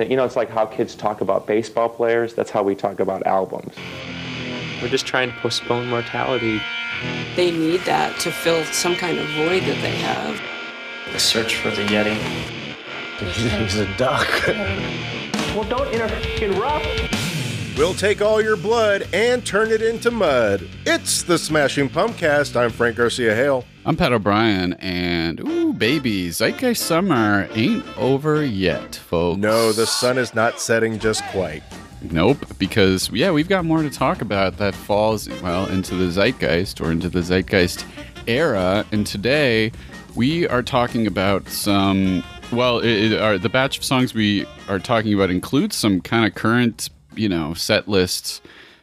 That you know, it's like how kids talk about baseball players. That's how we talk about albums. We're just trying to postpone mortality. They need that to fill some kind of void that they have. The search for the Yeti. He's a duck. Well, don't interrupt. We'll take all your blood and turn it into mud. It's the Smashing Pumpkast. I'm Frank Garcia Hale. I'm Pat O'Brien, and ooh, baby, Zeitgeist Summer ain't over yet, folks. No, the sun is not setting just quite. Nope, because yeah, we've got more to talk about that falls well into the Zeitgeist or into the Zeitgeist era. And today we are talking about some. Well, it, it, our, the batch of songs we are talking about includes some kind of current, you know, set list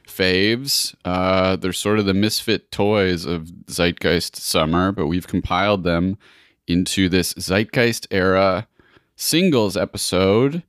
faves. Uh, they're sort of the misfit toys of Zeitgeist Summer, but we've compiled them into this Zeitgeist era singles episode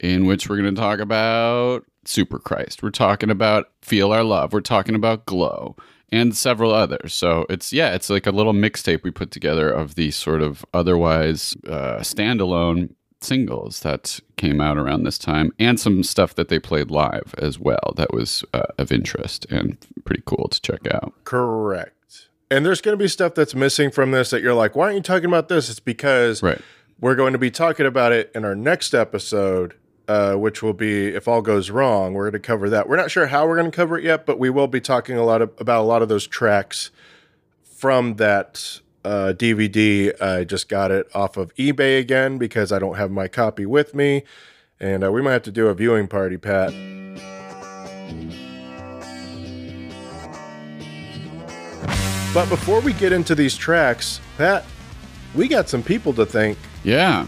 in which we're going to talk about Super Christ. We're talking about Feel Our Love. We're talking about Glow and several others. So it's, yeah, it's like a little mixtape we put together of the sort of otherwise uh, standalone singles that came out around this time and some stuff that they played live as well that was uh, of interest and pretty cool to check out. Correct. And there's going to be stuff that's missing from this that you're like, why aren't you talking about this? It's because Right. we're going to be talking about it in our next episode, uh, which will be if all goes wrong. We're going to cover that. We're not sure how we're going to cover it yet, but we will be talking a lot of, about a lot of those tracks from that uh, DVD. I just got it off of eBay again because I don't have my copy with me, and uh, we might have to do a viewing party, Pat. But before we get into these tracks, Pat, we got some people to thank. Yeah,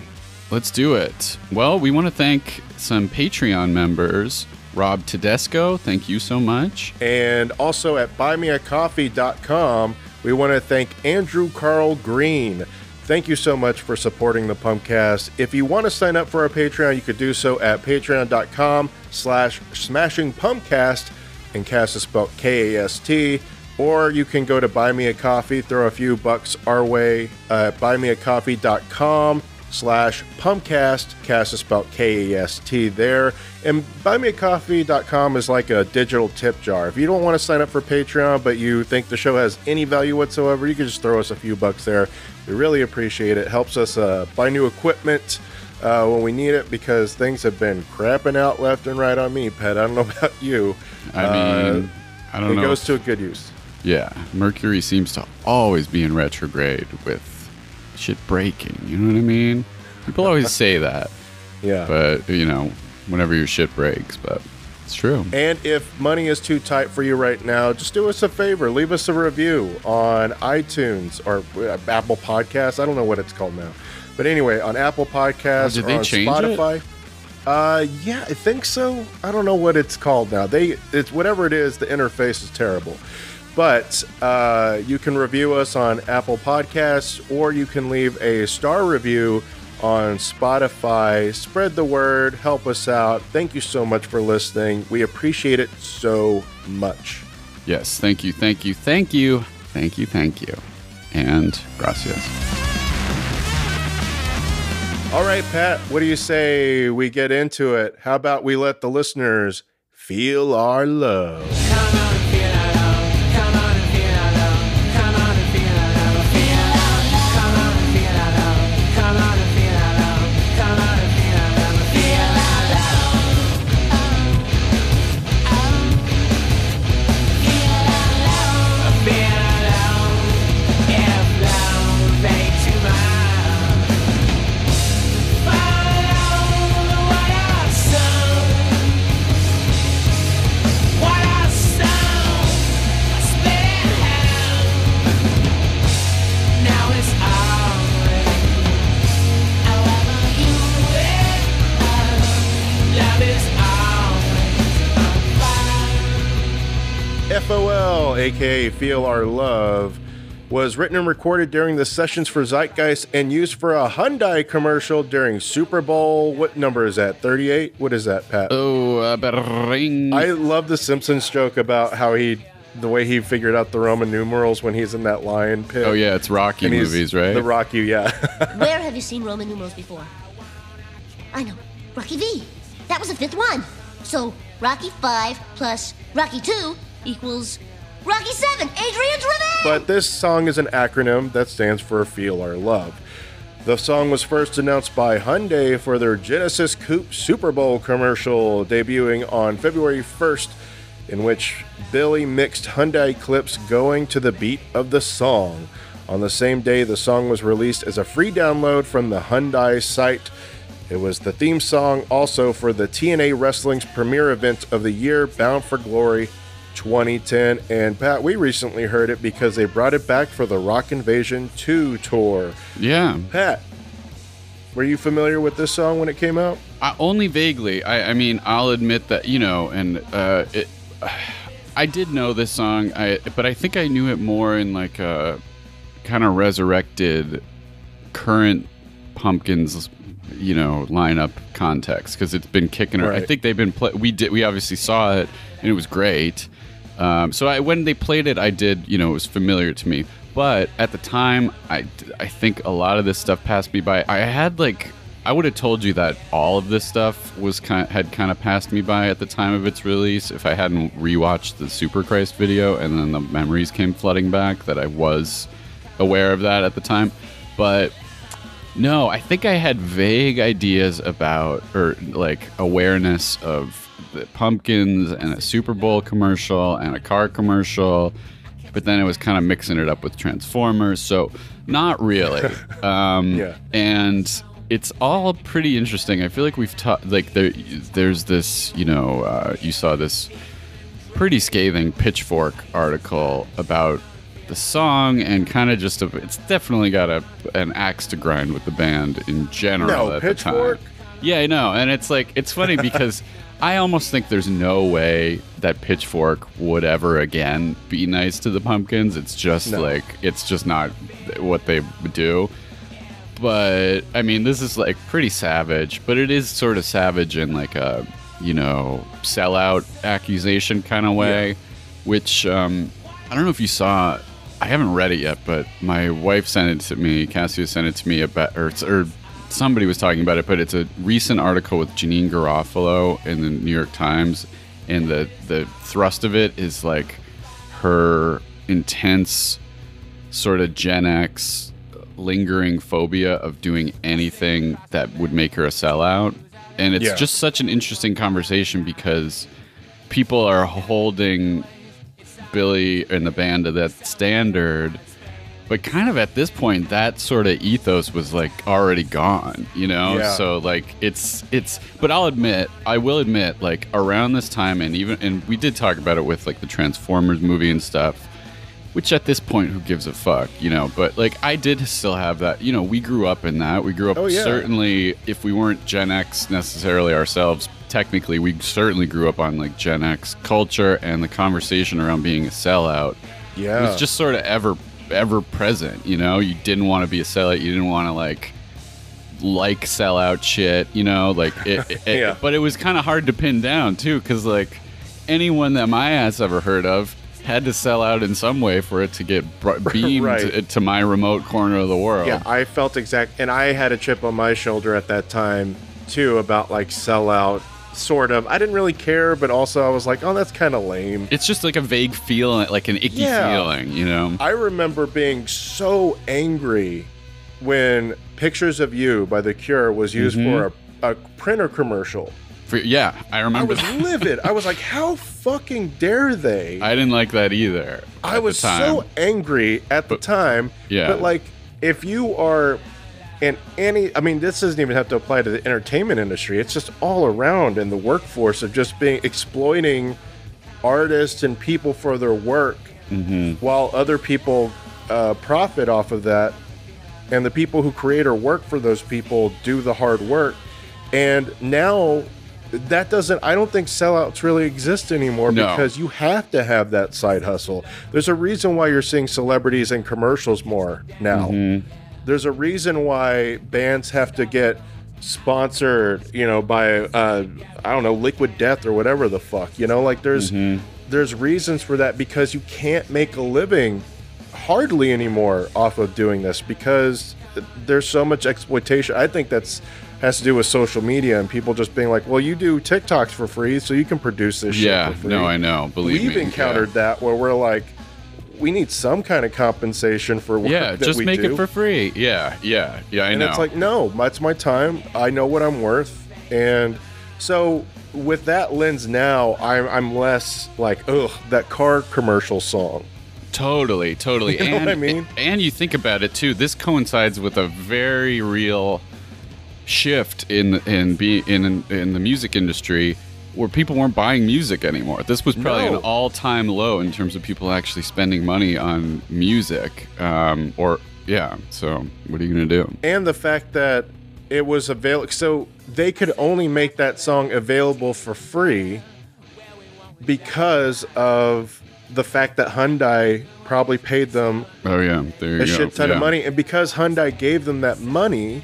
let's do it. Well, we want to thank some Patreon members. Rob Tedesco, thank you so much. And also at buymeacoffee.com, we want to thank Andrew Carl Green. Thank you so much for supporting the Pumpkast. If you want to sign up for our Patreon, you could do so at patreon.com slash smashing pumpkast and cast is spelled K-A-S-T. Or you can go to Buy Me a Coffee, throw a few bucks our way at buymeacoffee.com slash pumpkast. Cast is spelled K-E-S-T there. And buymeacoffee.com is like a digital tip jar. If you don't want to sign up for Patreon, but you think the show has any value whatsoever, you can just throw us a few bucks there. We really appreciate it. Helps us uh, buy new equipment uh, when we need it because things have been crapping out left and right on me, Pat. I don't know about you. I Uh, mean, I don't it know. It goes if- to a good use. yeah, Mercury seems to always be in retrograde with shit breaking. You know what I mean? People always say that, Yeah. but you know, whenever your shit breaks, but it's true. And if money is too tight for you right now, just do us a favor. Leave us a review on iTunes or uh, Apple Podcasts. I don't know what it's called now. But anyway, on Apple Podcasts Oh, or on change it? Uh yeah, I think so. I don't know what it's called now. They it's whatever it is, the interface is terrible. But uh, you can review us on Apple Podcasts or you can leave a star review on Spotify. Spread the word, help us out. Thank you so much for listening. We appreciate it so much. Yes, thank you, thank you, thank you, thank you, thank you, and gracias. All right, Pat, what do you say we get into it? How about we let the listeners feel our love? Aka Feel Our Love, was written and recorded during the sessions for Zeitgeist and used for a Hyundai commercial during Super Bowl. What number is that? 38? What is that, Pat? Oh, uh, bring. I love the Simpsons joke about how he, the way he figured out the Roman numerals when he's in that lion pit. oh yeah, it's Rocky movies, right? The Rocky, yeah. Where have you seen Roman numerals before? I know. Rocky V. That was the fifth one. So Rocky 5 plus Rocky 2 equals Rocky 7, Adrian's Revenge! But this song is an acronym that stands for Feel Our Love. The song was first announced by Hyundai for their Genesis Coupe Super Bowl commercial, debuting on February 1st, in which Billy mixed Hyundai clips going to the beat of the song. On the same day, the song was released as a free download from the Hyundai site. It was the theme song also for the TNA Wrestling's premier event of the year, Bound for Glory 2010. And Pat, we recently heard it because they brought it back for the Rock Invasion 2 tour. Yeah. Pat, were you familiar with this song when it came out? I, only vaguely. I, I mean, I'll admit that you know, and uh, it, I did know this song. I but I think I knew it more in like a kind of resurrected current pumpkins you know lineup context because it's been kicking her. I think they've been play- we did we obviously saw it and it was great. Um, so I, when they played it, I did you know it was familiar to me. But at the time, I I think a lot of this stuff passed me by. I had like I would have told you that all of this stuff was kind had kind of passed me by at the time of its release if I hadn't rewatched the Super Christ video and then the memories came flooding back that I was aware of that at the time. But no, I think I had vague ideas about or like awareness of pumpkins and a Super Bowl commercial and a car commercial, but then it was kind of mixing it up with Transformers. So not really. Um, Yeah. And it's all pretty interesting. I feel like we've taught like there, there's this you know uh, you saw this pretty scathing pitchfork article about the song and kind of just a, it's definitely got a an axe to grind with the band in general No, at the Pitchfork? time. Yeah, I know, and it's like it's funny because I almost think there's no way that Pitchfork would ever again be nice to the Pumpkins. It's just No. like it's just not what they do. But I mean, this is like pretty savage, but it is sort of savage in like a you know sellout accusation kind of way, which um, I don't know if you saw. I haven't read it yet, but my wife sent it to me. Cassia sent it to me about, or, or somebody was talking about it. But it's a recent article with Janeane Garofalo in the New York Times, and the the thrust of it is like her intense sort of Gen X lingering phobia of doing anything that would make her a sellout. And it's Yeah. just such an interesting conversation because people are holding Billy and the band to that standard. But kind of at this point, that sort of ethos was like already gone, you know. Yeah. So like it's it's. But I'll admit, I will admit, like around this time, and even and we did talk about it with like the Transformers movie and stuff which at this point who gives a fuck you know but like i did still have that you know we grew up in that we grew up Oh, yeah. certainly if we weren't gen x necessarily ourselves technically we certainly grew up on like gen x culture and the conversation around being a sellout Yeah. it was just sort of ever ever present you know you didn't want to be a sellout you didn't want to like like sellout shit you know like it, it- Yeah. but it was kind of hard to pin down too because like anyone that my ass ever heard of had to sell out in some way for it to get br- beamed Right. to, to my remote corner of the world Yeah, I felt exact, and I had a chip on my shoulder at that time too about like sellout, sort of. I didn't really care, but also I was like, oh, that's kind of lame. it's just like a vague feeling like an icky Yeah. feeling you know I remember being so angry when "Pictures of You" by The Cure was used mm-hmm. for a, a printer commercial. For, yeah i remember. I was that. livid. I was like, how fucking dare they? i didn't like that either I was so angry at the But- time. yeah. But like, if you are in any, I mean, this doesn't even have to apply to the entertainment industry. It's just all around in the workforce of just being exploiting artists and people for their work, Mm-hmm. while other people uh, profit off of that, and the people who create or work for those people do the hard work. And now. That doesn't. I don't think sellouts really exist anymore No. because you have to have that side hustle. There's a reason why you're seeing celebrities in commercials more now. Mm-hmm. There's a reason why bands have to get sponsored, you know, by uh, I don't know, Liquid Death or whatever the fuck. You know, like there's Mm-hmm. there's reasons for that because you can't make a living hardly anymore off of doing this because there's so much exploitation. I think that's has to do with social media and people just being like, "Well, you do TikToks for free, so you can produce this shit Yeah, for free." no, I know. Believe We've me. encountered that where we're like, we need some kind of compensation for work Yeah, yeah just make do. it for free. Yeah, yeah, yeah. I and know. it's like, no, that's my time. I know what I'm worth, and so with that lens now, I'm I'm less like, ugh, that car commercial song. Totally, totally. You know and what I mean? and you think about it too. This coincides with a very real shift in in be in in the music industry where people weren't buying music anymore. This was probably No. an all-time low in terms of people actually spending money on music. Um, or yeah. So what are you gonna do? and the fact that it was available so they could only make that song available for free because of the fact that Hyundai probably paid them Oh yeah, there you a go. shit ton Yeah. of money and because Hyundai gave them that money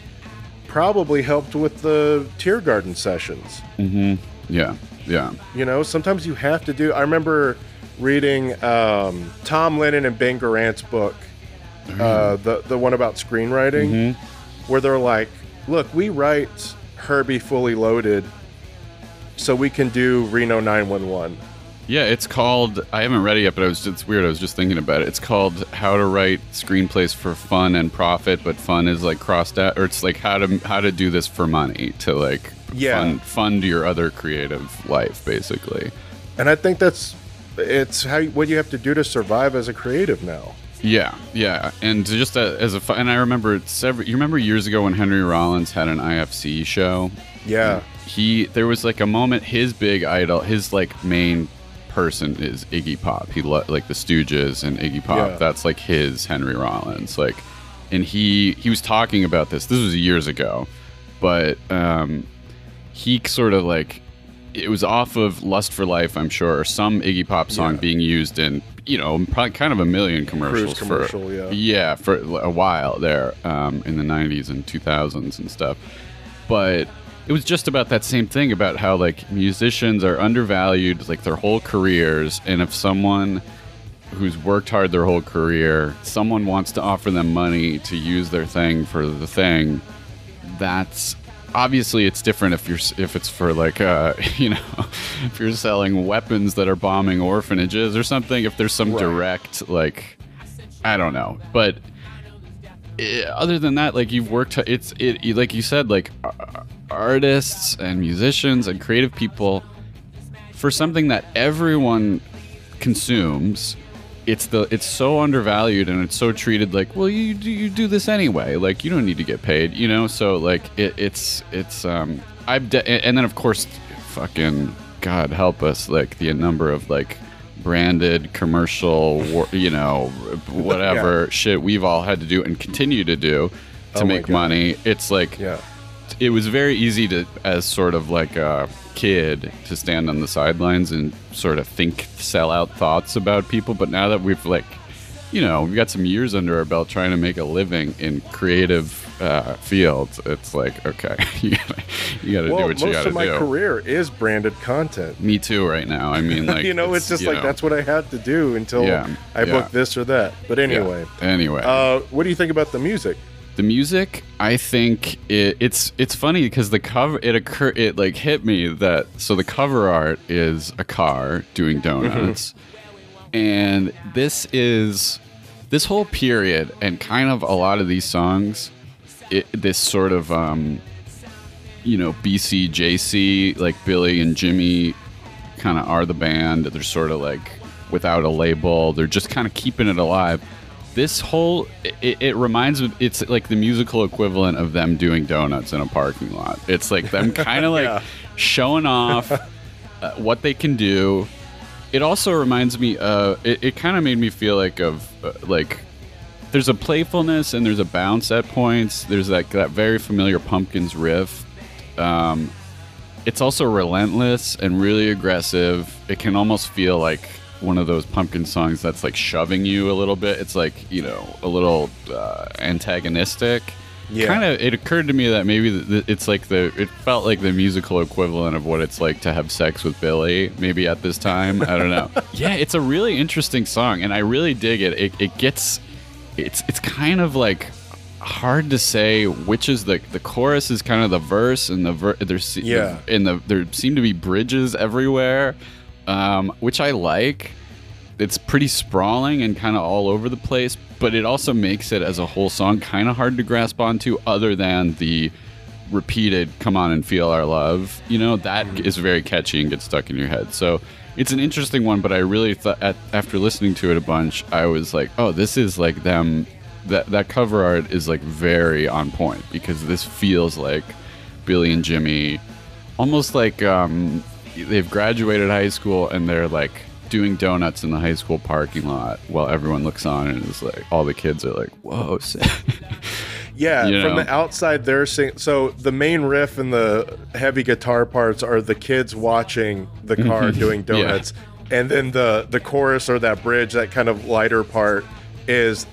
probably helped with the Teargarden sessions Yeah, yeah. you know sometimes you have to do i remember reading um, tom lennon and ben garant's book uh, the, the one about screenwriting where they're like look we write herbie fully loaded so we can do reno 911 Yeah, it's called. I haven't read it yet, but I was. It's weird. I was just thinking about it. It's called "How to Write Screenplays for Fun and Profit," but fun is like crossed out, or it's like how to how to do this for money to like Yeah. fund, fund your other creative life, basically. and i think that's it's how what you have to do to survive as a creative now Yeah, yeah, and just a, as a and I remember several. You remember years ago when Henry Rollins had an IFC show? yeah he there was like a moment his big idol his like main person is iggy pop he lo- like the stooges and iggy pop Yeah. that's like his henry rollins like and he he was talking about this this was years ago but um he sort of like it was off of lust for life i'm sure or some iggy pop song Yeah. being used in you know probably kind of a million commercials commercial, for yeah. yeah for a while there um, in the 90s and 2000s and stuff but it was just about that same thing about how like musicians are undervalued like their whole careers and if someone who's worked hard their whole career someone wants to offer them money to use their thing for the thing that's obviously it's different if you're if it's for like uh you know if you're selling weapons that are bombing orphanages or something if there's some Right. direct like i don't know but eh, other than that like you've worked it's it like you said like artists and musicians and creative people for something that everyone consumes it's the it's so undervalued and it's so treated like well you do you do this anyway like you don't need to get paid you know? So like it, it's it's um i've de- and then of course fucking god help us like the number of like branded commercial war, you know whatever shit we've all had to do and continue to do to Oh make money. It's like yeah. it was very easy to as sort of like a kid to stand on the sidelines and sort of think sell out thoughts about people. But now that we've like you know we've got some years under our belt trying to make a living in creative uh, fields. It's like okay you gotta, you gotta do well what you most gotta of my do. career is branded content. Me too right now. I mean like you know it's, just like know, that's what i had to do until Yeah, i yeah. booked this or that. But yeah. anyway. Anyway. Uh, what do you think about the music? The music i think it, it's it's funny because the cover it occur it like hit me that so the cover art is a car doing donuts and this is this whole period and kind of a lot of these songs it, this sort of um you know bcjc like billy and jimmy kind of are the band. They're sort of like without a label. They're just kind of keeping it alive. This whole it, it reminds me it's like the musical equivalent of them doing donuts in a parking lot. It's like them kind of like Yeah. showing off uh, what they can do it also reminds me uh it, it kind of made me feel like of uh, like there's a playfulness and there's a bounce at points. There's that that very familiar pumpkins riff. Um it's also relentless and really aggressive. It can almost feel like one of those pumpkin songs that's like shoving you a little bit. It's like you know a little uh, antagonistic Yeah. kind of it occurred to me that maybe th- th- it's like the it felt like the musical equivalent of what it's like to have sex with billy maybe at this time i don't know yeah it's a really interesting song and i really dig it it, it gets it's it's kind of like hard to say which is the the chorus is kind of the verse and the ver- there's Yeah. and the there seem to be bridges everywhere, um, which I like. It's pretty sprawling and kind of all over the place, but it also makes it as a whole song kind of hard to grasp onto, other than the repeated "Come on and feel our love." You know that is very catchy and gets stuck in your head. So it's an interesting one, but I really thought at, after listening to it a bunch, I was like, "Oh, this is like them." That that cover art is like very on point because this feels like Billy and Jimmy, almost like um, they've graduated high school and they're like doing donuts in the high school parking lot while everyone looks on and is like all the kids are like, "Whoa!" sick." Yeah, You from the outside, they're sing- so the main riff and the heavy guitar parts are the kids watching the mm-hmm. car doing Yeah. donuts, and then the the chorus or that bridge, that kind of lighter part, is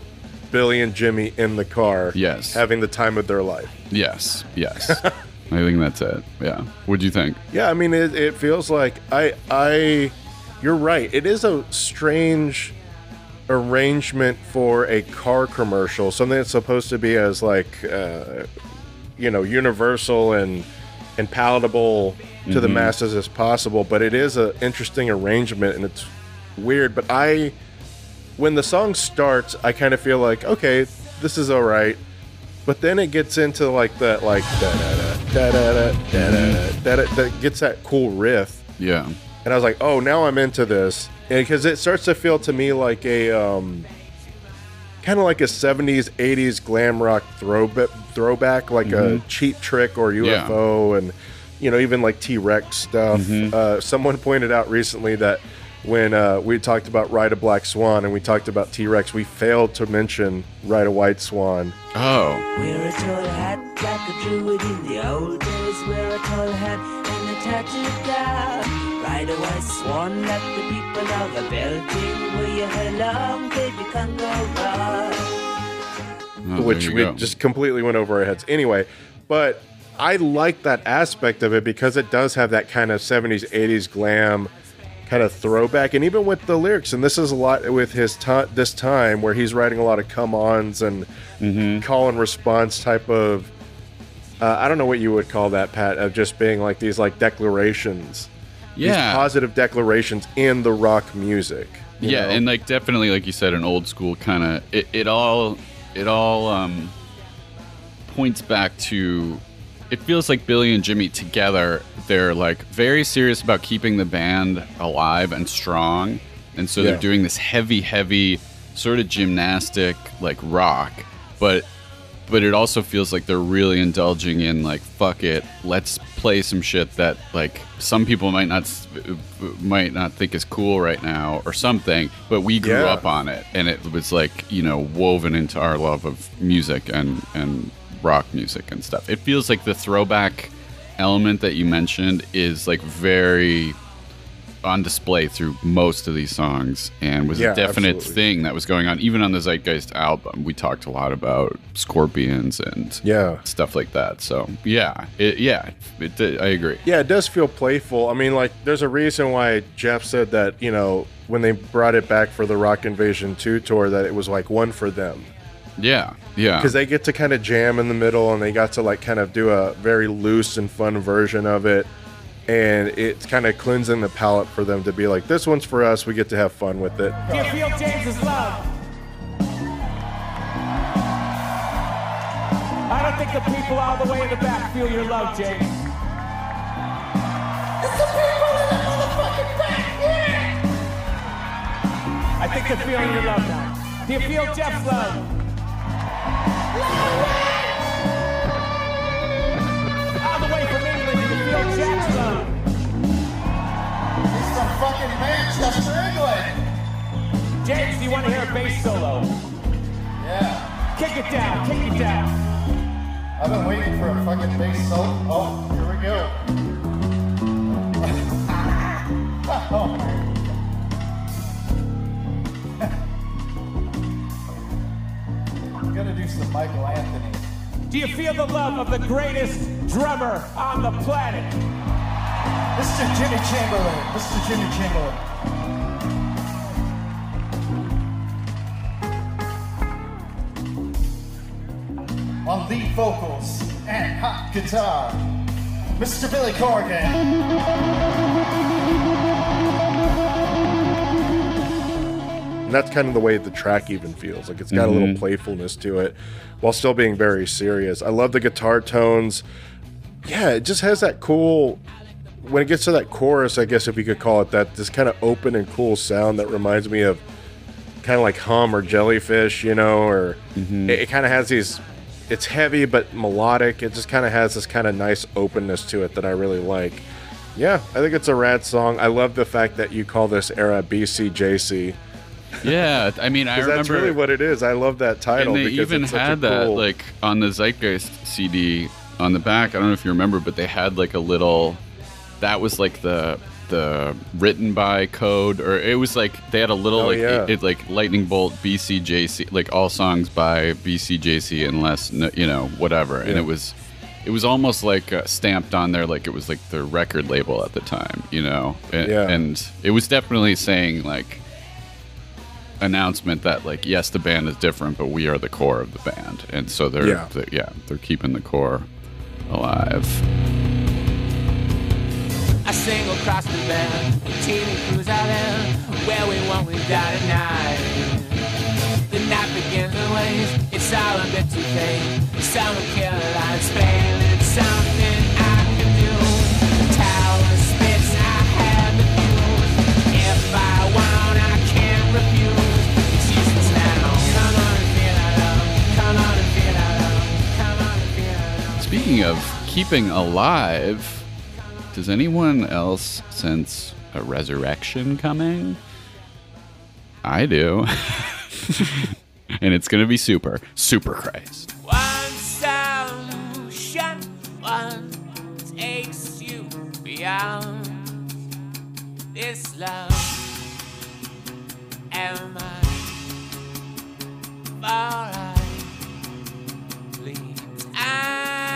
Billy and Jimmy in the car, Yes. having the time of their life. yes, yes. I think that's it. Yeah. What do you think? Yeah, I mean, it, it feels like I I, you're right. It is a strange arrangement for a car commercial, something that's supposed to be as like, uh, you know, universal and and palatable to the masses as possible. But it is an interesting arrangement, and it's weird. But I, when the song starts, I kind of feel like, okay, this is all right. But then it gets into like that, like da da da da da da da da that gets that cool riff, Yeah. And I was like, oh, now I'm into this, because it starts to feel to me like a um, kind of like a '70s '80s glam rock throwback, throwback, like a Cheap Trick or UFO, and you know even like T Rex stuff. Uh, someone pointed out recently that when uh, we talked about Ride a Black Swan and we talked about T Rex, we failed to mention Ride a White Swan. Oh. Wear a tall hat like a druid in the old days. Wear a tall hat and a tattooed gown. Ride a white swan like the people of the belting. Wear your hair baby, can't go wrong. Oh, which we go. just completely went over our heads anyway. But I like that aspect of it because it does have that kind of 70s, 80s glam kind of throwback. And even with the lyrics, and this is a lot with his ti this time where he's writing a lot of come ons and Mm-hmm. call and response type of. Uh, I don't know what you would call that, Pat, of just being like these like declarations, these Yeah. positive declarations in the rock music. yeah, know? and like definitely, like you said, an old school kind of. It, it all, it all um, points back to. It feels like Billy and Jimmy together. They're like very serious about keeping the band alive and strong, and so Yeah. they're doing this heavy, heavy sort of gymnastic like rock, but but it also feels like they're really indulging in like fuck it let's play some shit that like some people might not might not think is cool right now or something but we grew Yeah. up on it and it was like you know woven into our love of music and and rock music and stuff it feels like the throwback element that you mentioned is like very on display through most of these songs and was Yeah, a definite absolutely. thing that was going on even on the zeitgeist album we talked a lot about scorpions and yeah. stuff like that so yeah it, yeah it, i agree Yeah, it does feel playful. I mean, like, there's a reason why Jeff said that, you know, when they brought it back for the Rock Invasion 2 tour, that it was like one for them. yeah yeah Because they get to kind of jam in the middle and they got to, like, kind of do a very loose and fun version of it. And it's kind of cleansing the palate for them to be like, this one's for us. We get to have fun with it. Do you feel James's love? I don't think the people all the way in the back feel your love, James. It's the people in the motherfucking back, yeah! I think they're feeling your love now. Do you feel Jeff's love? All England, do you feel Jack's love? He's from fucking Manchester, England. James, do you want to hear a bass solo? Yeah. Kick it down, kick it down. I've been waiting for a fucking bass solo. Oh, here we go. oh. I'm gonna do some Michael Anthony. Do you feel the love of the greatest drummer on the planet? Mr. Jimmy Chamberlin. Mr. Jimmy Chamberlin. on lead vocals and hot guitar, Mr. Billy Corgan. And that's kind of the way the track even feels. Like it's got a little Mhm. playfulness to it while still being very serious. I love the guitar tones. Yeah, it just has that cool when it gets to that chorus, I guess if you could call it that, this kind of open and cool sound that reminds me of kind of like hum or jellyfish, you know, or it, it kind of has these it's heavy but melodic. It just kind of has this kind of nice openness to it that I really like. Yeah, I think it's a rad song. I love the fact that you call this era BCJC. Yeah, I mean, I remember that's really what it is. I love that title. and they because even it's such a had that cool- like on the Zeitgeist CD on the back. I don't know if you remember, but they had like a little. That was like the the written by code, or it was like they had a little Oh, like yeah. it, it, like lightning bolt BCJC, like all songs by BCJC, unless you know whatever, and it was. It was almost like uh, stamped on there, like it was like the record label at the time, you know. And, Yeah. and it was definitely saying like announcement that like yes the band is different but we are the core of the band and so they're Yeah. they're- yeah they're keeping the core alive I sing across the band, the TV crews out there, where we want without a night. The night begins and waves, it's all a bit too vague. Summer Caroline, Spain, it's something speaking of keeping alive does anyone else sense a resurrection coming i do and it's gonna be super super christ One solution, one takes you beyond this love. Am I far I lead? I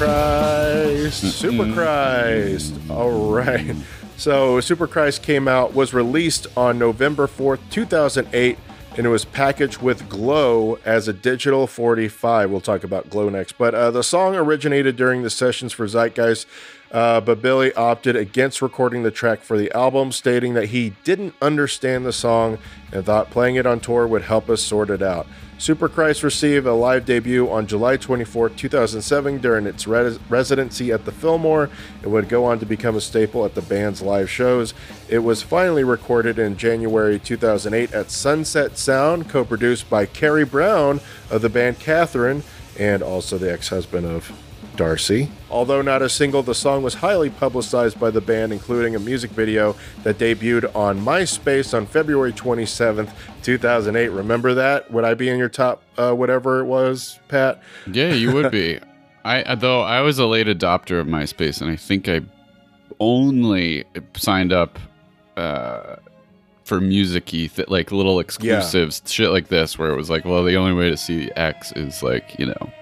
Christ, Super Christ. All right. So Super Christ came out, was released on November 4th, 2008, and it was packaged with Glow as a digital 45. We'll talk about Glow next. But uh, the song originated during the sessions for Zeitgeist, uh, but Billy opted against recording the track for the album, stating that he didn't understand the song and thought playing it on tour would help us sort it out. Super Christ received a live debut on July 24, 2007, during its res- residency at the Fillmore and would go on to become a staple at the band's live shows. It was finally recorded in January 2008 at Sunset Sound, co produced by Kerry Brown of the band Catherine and also the ex husband of Darcy. Although not a single, the song was highly publicized by the band, including a music video that debuted on MySpace on February 27th, 2008. Remember that? Would I be in your top, uh, whatever it was, Pat? Yeah, you would be. I though I was a late adopter of MySpace, and I think I only signed up uh, for musicy, th- like little exclusives, shit like this, where it was like, well, the only way to see X is like, you know, like,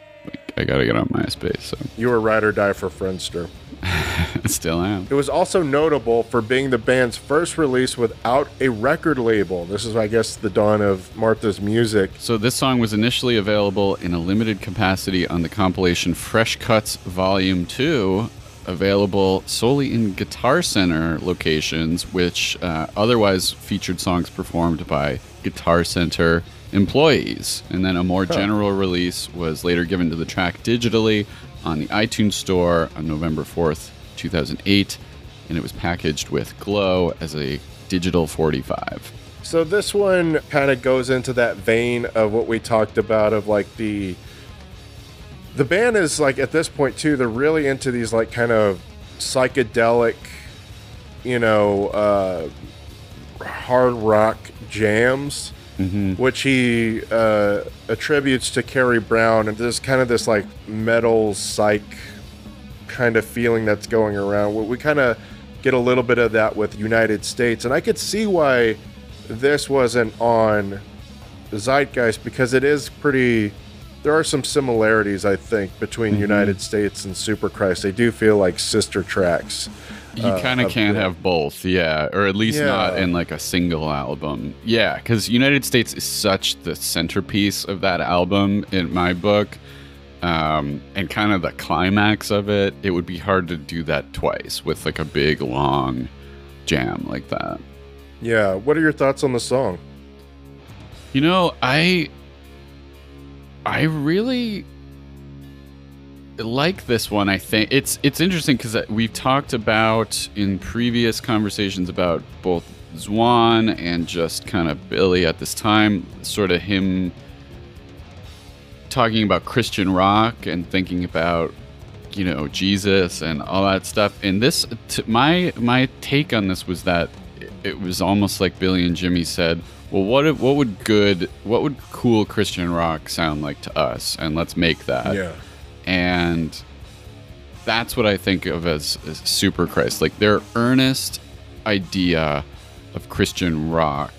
I gotta get on MySpace. So You were ride or die for Friendster. still am. It was also notable for being the band's first release without a record label. This is, I guess, the dawn of Martha's music. So this song was initially available in a limited capacity on the compilation Fresh Cuts Volume 2, available solely in Guitar Center locations, which uh, otherwise featured songs performed by Guitar Center employees. And then a more Huh. general release was later given to the track digitally on the iTunes Store on November 4th, 2008, and it was packaged with Glow as a digital 45. So this one kind of goes into that vein of what we talked about of like the the band is like at this point too they're really into these like kind of psychedelic you know uh hard rock jams which he uh attributes to Kerry Brown and there's kind of this like metal psych kind of feeling that's going around. We, we kind of get a little bit of that with United States, and I could see why this wasn't on Zeitgeist because it is pretty. There are some similarities, I think, between Mm-hmm. United States and Superchrist. They do feel like sister tracks. You uh, kind of can't have both, yeah, or at least not in like a single album. Yeah, because United States is such the centerpiece of that album in my book, um, and kind of the climax of it. It would be hard to do that twice with like a big long jam like that. Yeah. What are your thoughts on the song? You know, I I really like this one. I think it's it's interesting because uh, we've talked about in previous conversations about both Zwan and just kind of Billy at this time, sort of him talking about Christian rock and thinking about you know Jesus and all that stuff. And this, t- my my take on this was that it- it was almost like Billy and Jimmy said, "Well, what if- what would good, what would cool Christian rock sound like to us? And let's make that." Yeah. And that's what I think of as, as Super Christ, like their earnest idea of Christian rock.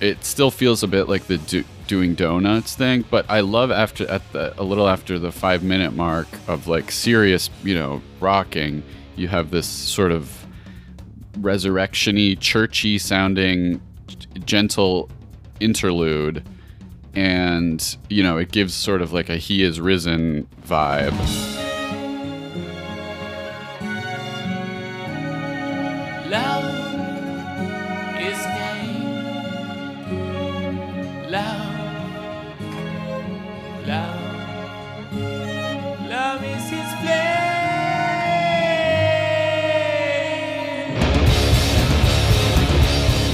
It still feels a bit like the do, doing donuts thing, but I love after at the a little after the five minute mark of like serious, you know, rocking. You have this sort of resurrectiony, churchy sounding, gentle interlude, and you know it gives sort of like a "He is risen" vibe. Love is game. Love, love, love is his flame.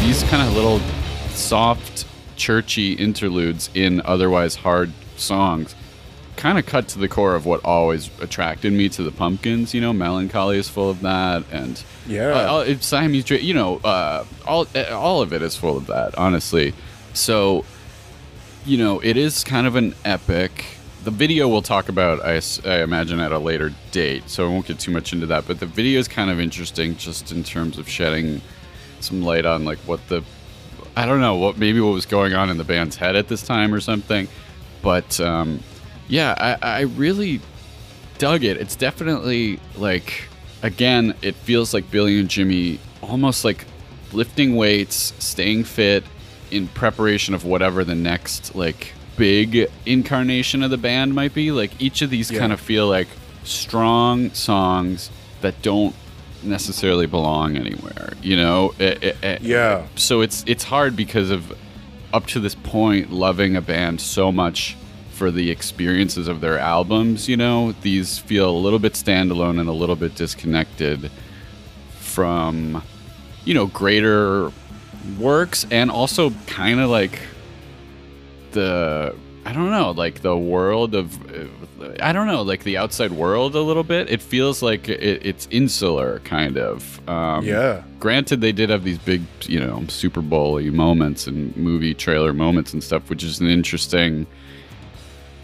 these kind of little soft, churchy interludes in otherwise hard songs kind of cut to the core of what always attracted me to the Pumpkins. You know, Melancholy is full of that, and Yeah. uh, Siamese You know, uh, all uh, all of it is full of that. Honestly, so you know, it is kind of an epic. The video we'll talk about, I imagine, at a later date, so I won't get too much into that. But the video is kind of interesting, just in terms of shedding some light on like what the I don't know what maybe what was going on in the band's head at this time or something. But um, yeah, I, I really dug it. It's definitely like again, it feels like Billy and Jimmy almost like lifting weights, staying fit in preparation of whatever the next like big incarnation of the band might be. Like each of these Yeah. kind of feel like strong songs that don't necessarily belong anywhere, you know? It- it- it- Yeah. So it's it's hard because of up to this point loving a band so much for the experiences of their albums, you know, these feel a little bit standalone and a little bit disconnected from you know, greater works and also kind of like the I don't know, like the world of I don't know, like the outside world a little bit. It feels like it, it's insular kind of. Um, Yeah. Granted, they did have these big, you know, Super Bowl moments and movie trailer moments and stuff, which is an interesting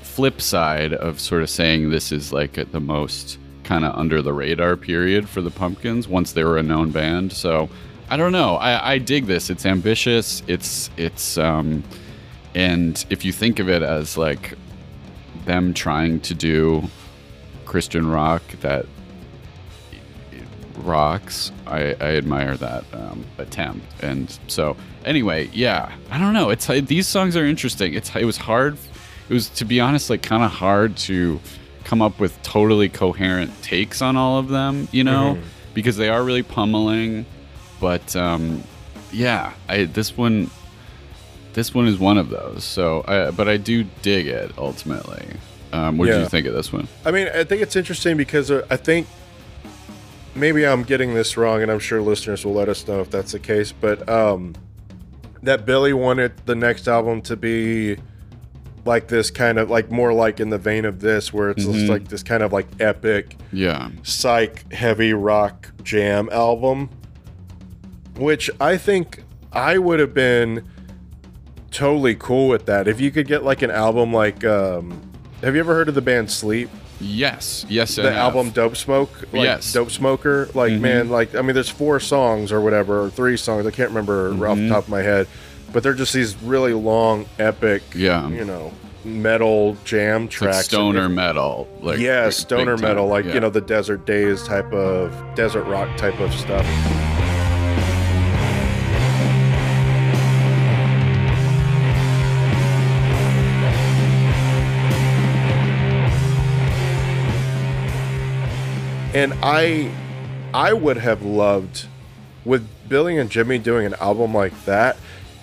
flip side of sort of saying this is like at the most kind of under the radar period for the Pumpkins once they were a known band. So I don't know. I, I dig this. It's ambitious. It's it's um, and if you think of it as like them trying to do Christian rock that rocks, I, I admire that um, attempt. And so anyway, yeah, I don't know. It's these songs are interesting. It's it was hard. It was to be honest, like kind of hard to come up with totally coherent takes on all of them. You know, Mhm. because they are really pummeling. But um, yeah, I this one. This one is one of those. So, I, but I do dig it ultimately. Um, what did you think of this one? I mean, I think it's interesting because uh, I think maybe I'm getting this wrong, and I'm sure listeners will let us know if that's the case. But um, that Billy wanted the next album to be like this kind of like more like in the vein of this, where it's just Mhm. like this kind of like epic, Yeah. psych heavy rock jam album, which I think I would have been totally cool with that if you could get like an album like um have you ever heard of the band sleep Yes, yes, the album Dope Smoke, like Yes. Dope Smoker. Like Mhm. man, like I mean, there's four songs or whatever, or three songs. I can't remember off the Mhm. top of my head, but they're just these really long, epic, Yeah. you know, metal jam It's like tracks. stoner metal. Like yeah, big- stoner big metal, like Yeah. you know, the Desert Days type of desert rock type of stuff. And I I would have loved with Billy and Jimmy doing an album like that,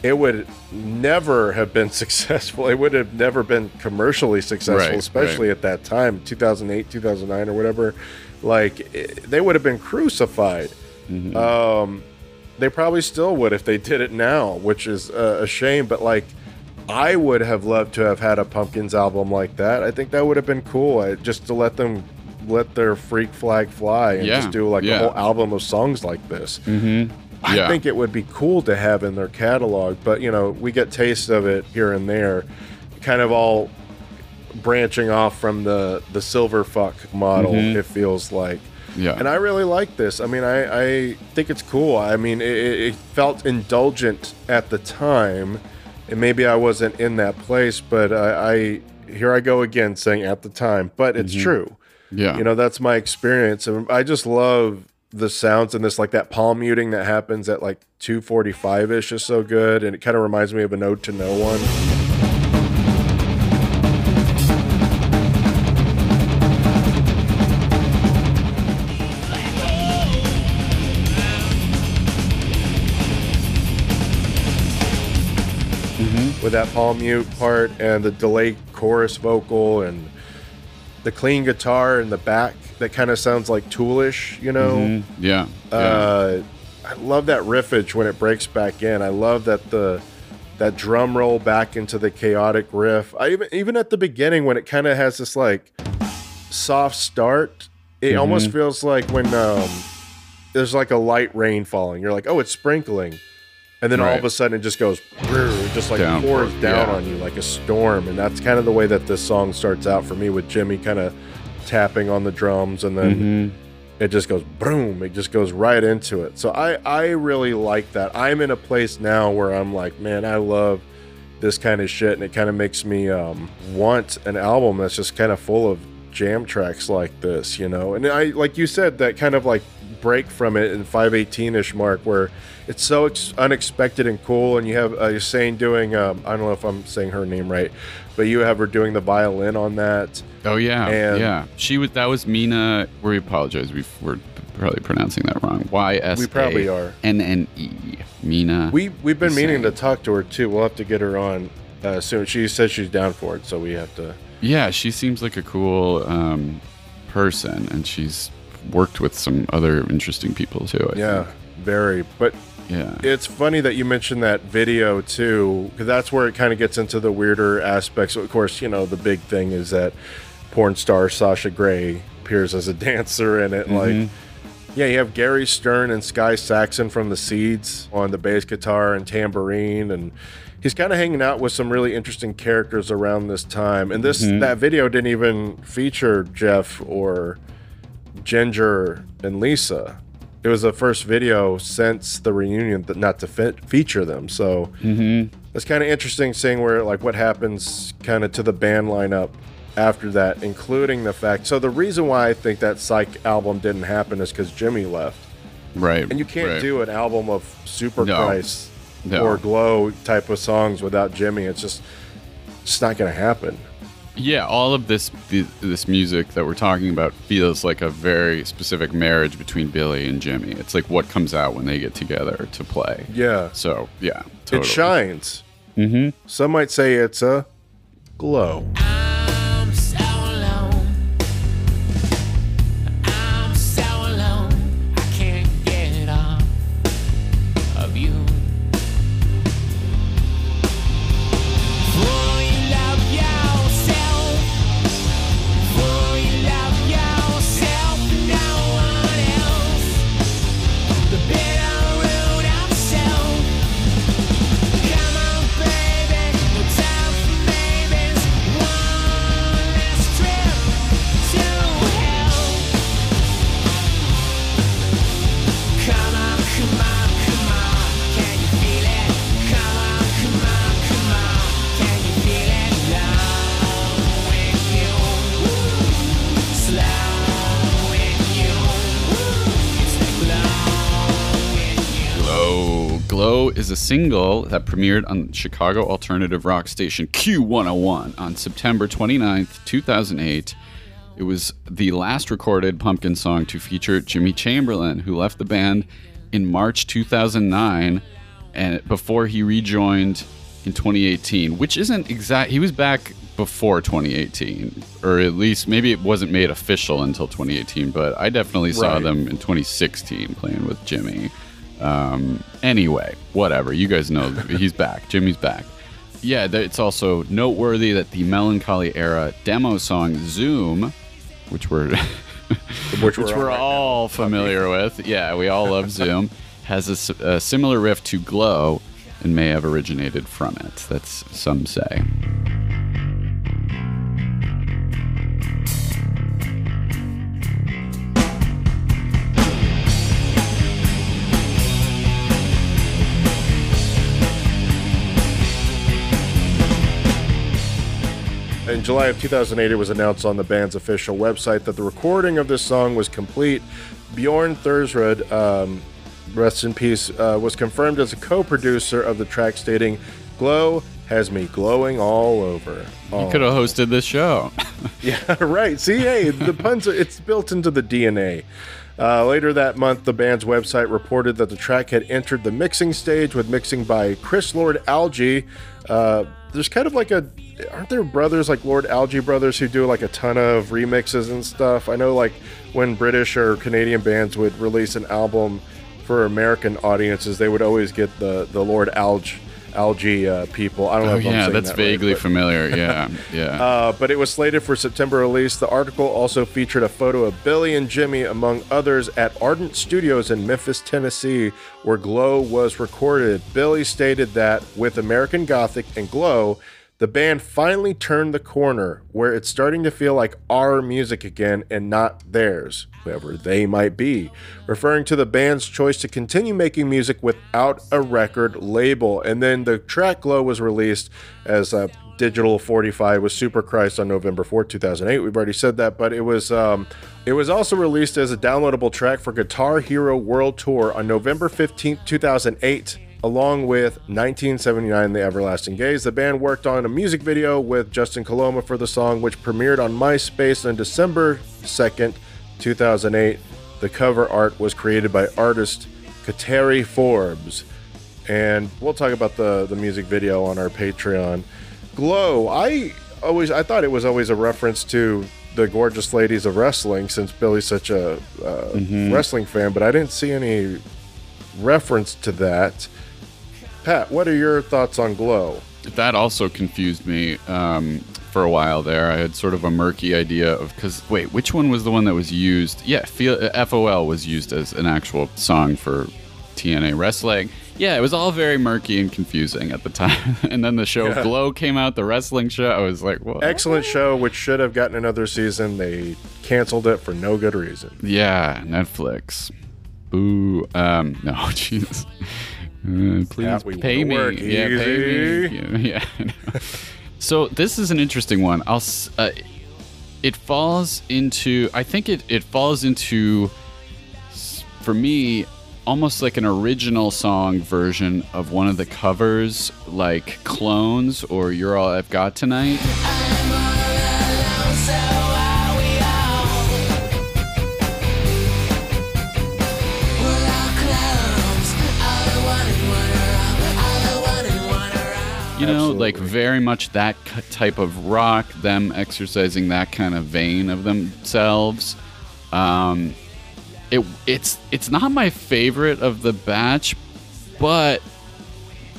it would never have been successful. It would have never been commercially successful, Right, especially right. at that time, 2008, 2009 or whatever. Like it, they would have been crucified. Mm-hmm. Um they probably still would if they did it now, which is uh, a shame, but like I would have loved to have had a Pumpkins album like that. I think that would have been cool. I, just to let them let their freak flag fly and Yeah, just do like yeah. a whole album of songs like this. Mhm. I Yeah. think it would be cool to have in their catalog, but you know, we get tastes of it here and there, kind of all branching off from the the Silverfuck model. Mhm. It feels like, Yeah. and I really like this. I mean, I I think it's cool. I mean, it, it felt indulgent at the time, and maybe I wasn't in that place, but I, I here I go again saying at the time, but it's Mhm. true. Yeah. You know, that's my experience. And I just love the sounds in this, like that palm muting that happens at like 245 ish is so good. And it kind of reminds me of an ode to no one. Mm-hmm. With that palm mute part and the delay chorus vocal and the clean guitar in the back that kind of sounds like toolish, you know? Mhm. Yeah. yeah. Uh, I love that riffage when it breaks back in. I love that the that drum roll back into the chaotic riff. I even even at the beginning when it kind of has this like soft start, it Mhm. almost feels like when um there's like a light rain falling. You're like, oh, it's sprinkling, and then all of a sudden it just goes, it just like Downpour, pours down yeah. on you like a storm, and that's kind of the way that this song starts out for me with Jimmy kind of tapping on the drums, and then Mhm. it just goes boom it just goes right into it. So i i really like that. I'm in a place now where i'm like man i love this kind of shit and it kind of makes me um want an album that's just kind of full of jam tracks like this you know? And i like you said that kind of like break from it in 518ish mark where it's so ex- unexpected and cool and you have uh, you're doing um, i don't know if i'm saying her name right but you have her doing the violin on that Oh yeah, And- yeah. She was. That was Mina. We apologize. We we're probably pronouncing that wrong. Y S. We probably are. N N E. Mina. We we've been meaning to talk to her too. We'll have to get her on uh, soon. She says she's down for it, so we have to. Yeah, she seems like a cool um, person, and she's worked with some other interesting people too. I Yeah, think. very. But Yeah. it's funny that you mentioned that video too, because that's where it kind of gets into the weirder aspects. Of course, you know the big thing is that porn star Sasha Grey appears as a dancer in it. Mhm. Like, yeah, you have Gary Stern and Sky Saxon from the Seeds on the bass guitar and tambourine, and he's kind of hanging out with some really interesting characters around this time. And this Mhm. that video didn't even feature Jeff or Ginger and Lisa. It was the first video since the reunion that not to fe- feature them. So Mhm. it's kind of interesting seeing where like what happens kind of to the band lineup after that, including the fact. So the reason why I think that Psych album didn't happen is because Jimmy left, Right. and you can't right. do an album of Super No. Christ No. or Glow type of songs without Jimmy. It's just it's not going to happen. Yeah, all of this this music that we're talking about feels like a very specific marriage between Billy and Jimmy. It's like what comes out when they get together to play. Yeah, So yeah, it shines. Mm-hmm. Some might say it's a glow. Is a single that premiered on Chicago alternative rock station Q101 on September 29th, 2008. It was the last recorded Pumpkin song to feature Jimmy Chamberlin, who left the band in March 2009 and before he rejoined in 2018, which isn't exact. He was back before 2018, or at least maybe it wasn't made official until 2018. But I definitely saw Right. them in 2016 playing with Jimmy. Um, anyway, whatever. You guys know he's back. Jimmy's back. Yeah, it's also noteworthy that the melancholy era demo song "Zoom," which we're Which which we're on all familiar with. Yeah, we all love Zoom. Has a similar riff to Glow and may have originated from it. That's some say. In July of 2008, it was announced on the band's official website that the recording of this song was complete. Bjorn Thorsrud, um, rest in peace, uh, was confirmed as a co-producer of the track, stating, "Glow has me glowing all over." You Oh. could have hosted this show. Yeah, right. See, hey, the puns, are, it's built into the DNA. Uh, later that month, the band's website reported that the track had entered the mixing stage with mixing by Chris Lord Alge. Uh, there's kind of like a, aren't there brothers like Lord Alge brothers who do like a ton of remixes and stuff? I know like when British or Canadian bands would release an album for American audiences, they would always get the the Lord Alge Alge uh, people. I don't know. oh yeah, that's that right, vaguely but- familiar. Yeah, yeah. uh, but it was slated for September release. The article also featured a photo of Billy and Jimmy, among others, at Ardent Studios in Memphis, Tennessee, where Glow was recorded. Billy stated that with American Gothic and Glow, the band finally turned the corner where it's starting to feel like our music again and not theirs, whoever they might be, referring to the band's choice to continue making music without a record label. And then the track Glow was released as a digital 45 with Super Christ on November 4th, 2008. We've already said that, but it was um, it was also released as a downloadable track for Guitar Hero World Tour on November 15th, 2008 along with 1979 The Everlasting Gaze. The band worked on a music video with Justin Coloma for the song, which premiered on MySpace on December 2nd, 2008. The cover art was created by artist Kateri Forbes. And we'll talk about the, the music video on our Patreon. Glow, I always I thought it was always a reference to the gorgeous ladies of wrestling since Billy's such a uh, Mhm. wrestling fan, but I didn't see any reference to that. Pat, what are your thoughts on Glow? that also confused me um, for a while there. I had sort of a murky idea of because wait, which one was the one that was used? Yeah, feel, uh, FOL was used as an actual song for TNA wrestling. Yeah, it was all very murky and confusing at the time. and then the show Yeah. Glow came out, the wrestling show. I was like, what? Excellent show, which should have gotten another season. They canceled it for no good reason. Yeah, Netflix. Ooh, um, no, jeez. Uh, please pay me. Yeah, pay me. Yeah, yeah, so this is an interesting one. I'll. Uh, it falls into. I think it it falls into. For me, almost like an original song version of one of the covers, like Clones or "You're All I've Got Tonight." You know, like very much that type of rock, them exercising that kind of vein of themselves. Um, it it's it's not my favorite of the batch, but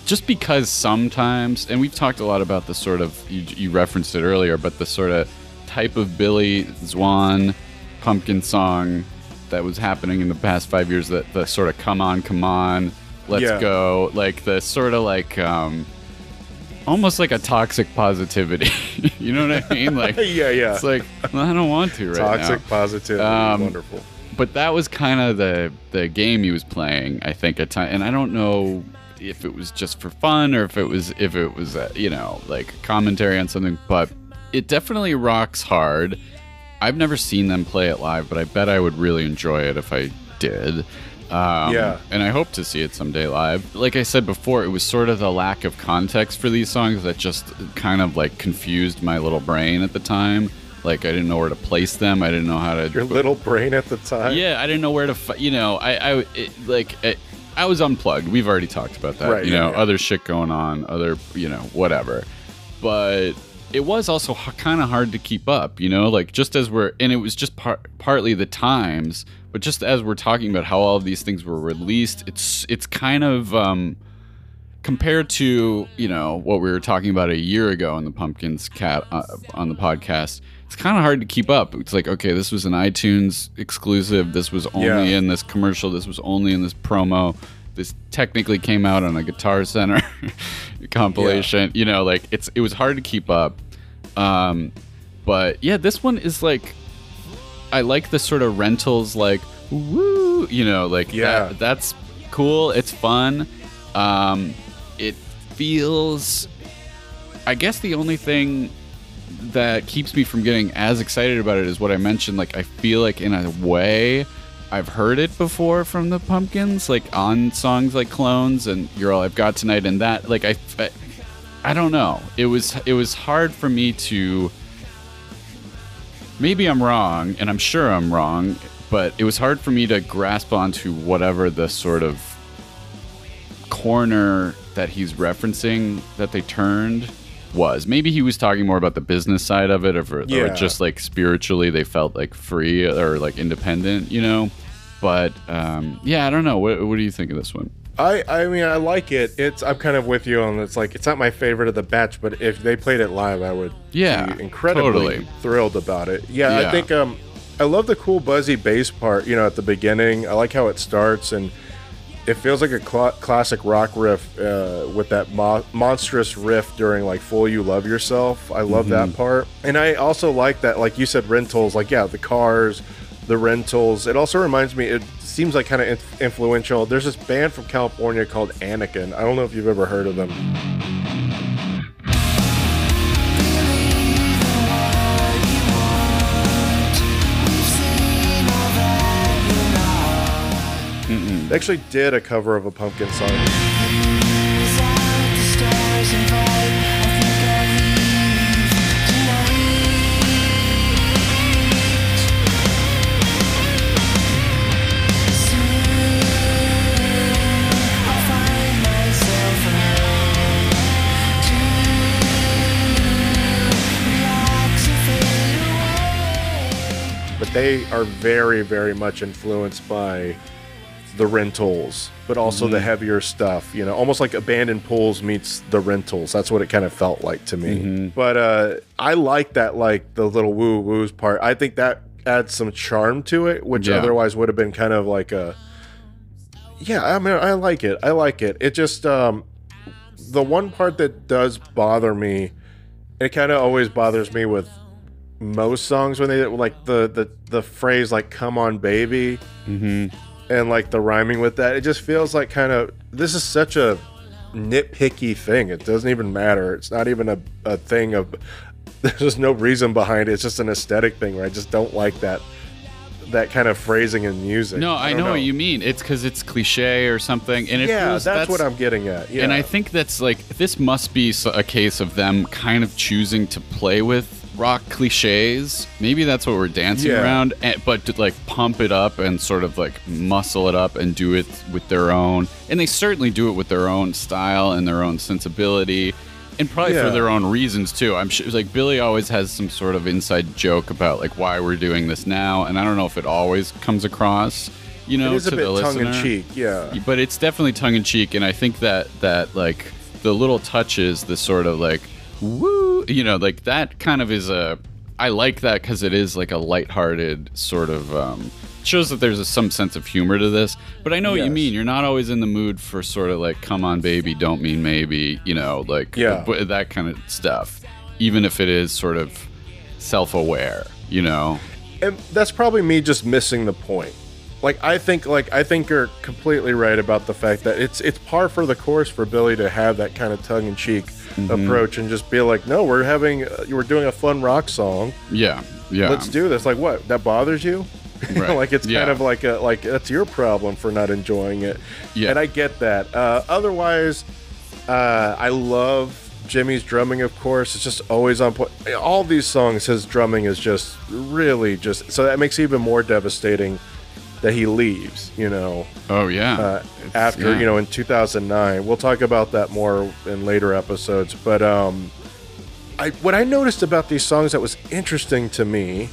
just because sometimes, and we've talked a lot about the sort of you, you referenced it earlier, but the sort of type of Billy Zwan pumpkin song that was happening in the past five years, that the sort of come on, come on, let's Yeah. go, like the sort of like um, almost like a toxic positivity. you know what I mean? Like Yeah, yeah. It's like well, I don't want to right Toxic now. positivity, Um, wonderful. But that was kind of the the game he was playing, I think, at time. And I don't know if it was just for fun or if it was if it was uh, you know like commentary on something. But it definitely rocks hard. I've never seen them play it live, but I bet I would really enjoy it if I did. Um, Yeah. And I hope to see it someday live. Like I said before, it was sort of the lack of context for these songs that just kind of like confused my little brain at the time. Like I didn't know where to place them. I didn't know how to. Your little brain at the time. Yeah, I didn't know where to. Fi- you know, I, I it, like it, I was unplugged. We've already talked about that. Right, you yeah, know, yeah. other shit going on, other you know, whatever. But it was also h- kind of hard to keep up. You know, like just as we're and it was just par- partly the times, but just as we're talking about how all of these things were released, it's it's kind of. um compared to you know what we were talking about a year ago on the pumpkast uh, on the podcast it's kind of hard to keep up it's like okay this was an itunes exclusive this was only Yeah. in this commercial this was only in this promo this technically came out on a guitar center compilation. You know like it's it was hard to keep up. Um but yeah this one is like i like the sort of rentals like woo you know like Yeah. that, that's cool it's fun. Um it feels i guess the only thing that keeps me from getting as excited about it is what i mentioned like i feel like in a way i've heard it before from the pumpkins like on songs like clones and you're all i've got tonight and that like i i, I don't know. It was it was hard for me to maybe i'm wrong and i'm sure i'm wrong but it was hard for me to grasp onto whatever the sort of corner that he's referencing that they turned was. Maybe he was talking more about the business side of it, or, or Yeah. just like spiritually they felt like free or like independent, you know. But um, yeah, I don't know. What, what do you think of this one? I, I mean, I like it. It's I'm kind of with you on. It's like it's not my favorite of the batch, but if they played it live, I would Yeah, be incredibly totally. thrilled about it. Yeah, I think um, I love the cool buzzy bass part. You know, at the beginning, I like how it starts and it feels like a cla classic rock riff uh, with that mo- monstrous riff during like "Fool You Love Yourself." I love that part, and I also like that, like you said, rentals. Like yeah, the cars, the rentals. It also reminds me. It seems like kind of inf- influential. There's this band from California called Anakin. I don't know if you've ever heard of them. They actually did a cover of a pumpkin song. but they are very, very much influenced by the rentals, but also the heavier stuff. You know, almost like Abandoned Pools meets the rentals. That's what it kind of felt like to me. But uh, I like that, like the little woo woos part. I think that adds some charm to it, which Yeah. otherwise would have been kind of like a. Yeah, I mean, I like it. I like it. It just um, the one part that does bother me, it kind of always bothers me with most songs when they like the the the phrase like "come on, baby." Mm-hmm. And like the rhyming with that it just feels like kind of this is such a nitpicky thing. It doesn't even matter. It's not even a, a thing of there's just no reason behind it. It's just an aesthetic thing where i just don't like that that kind of phrasing in music. No, I, don't know, what you mean. It's because it's cliche or something, and it yeah feels, that's, what i'm getting at. yeah And I think that's like this must be a case of them kind of choosing to play with rock cliches. Maybe that's what we're dancing Yeah. around, and, but to like pump it up and sort of like muscle it up and do it with their own. And they certainly do it with their own style and their own sensibility. And probably for their own reasons too. I'm sure, like Billy always has some sort of inside joke about like why we're doing this now, and I don't know if it always comes across, you know, it is a bit the tongue in cheek yeah but it's definitely tongue in cheek, and I think that that like the little touches, the sort of like woo, you know, like that kind of is a. I like that because it is like a lighthearted sort of um, shows that there's a, some sense of humor to this. But I know what you mean. You're not always in the mood for sort of like "come on, baby, don't mean maybe," you know, like Yeah. that kind of stuff. Even if it is sort of self-aware, you know. and that's probably me just missing the point. Like I think, like I think you're completely right about the fact that it's it's par for the course for Billy to have that kind of tongue in cheek Mm-hmm. approach and just be like, no, we're having uh, we're doing a fun rock song. Yeah, yeah. Let's do this. Like what? That bothers you? Right. like it's Yeah. kind of like a like that's your problem for not enjoying it. Yeah. and I get that. Uh, otherwise, uh, I love Jimmy's drumming. Of course, it's just always on point. All these songs, his drumming is just really just so that makes it even more devastating that he leaves. You know. Oh yeah. uh, after yeah. you know in 2009 we'll talk about that more in later episodes but um i what i noticed about these songs that was interesting to me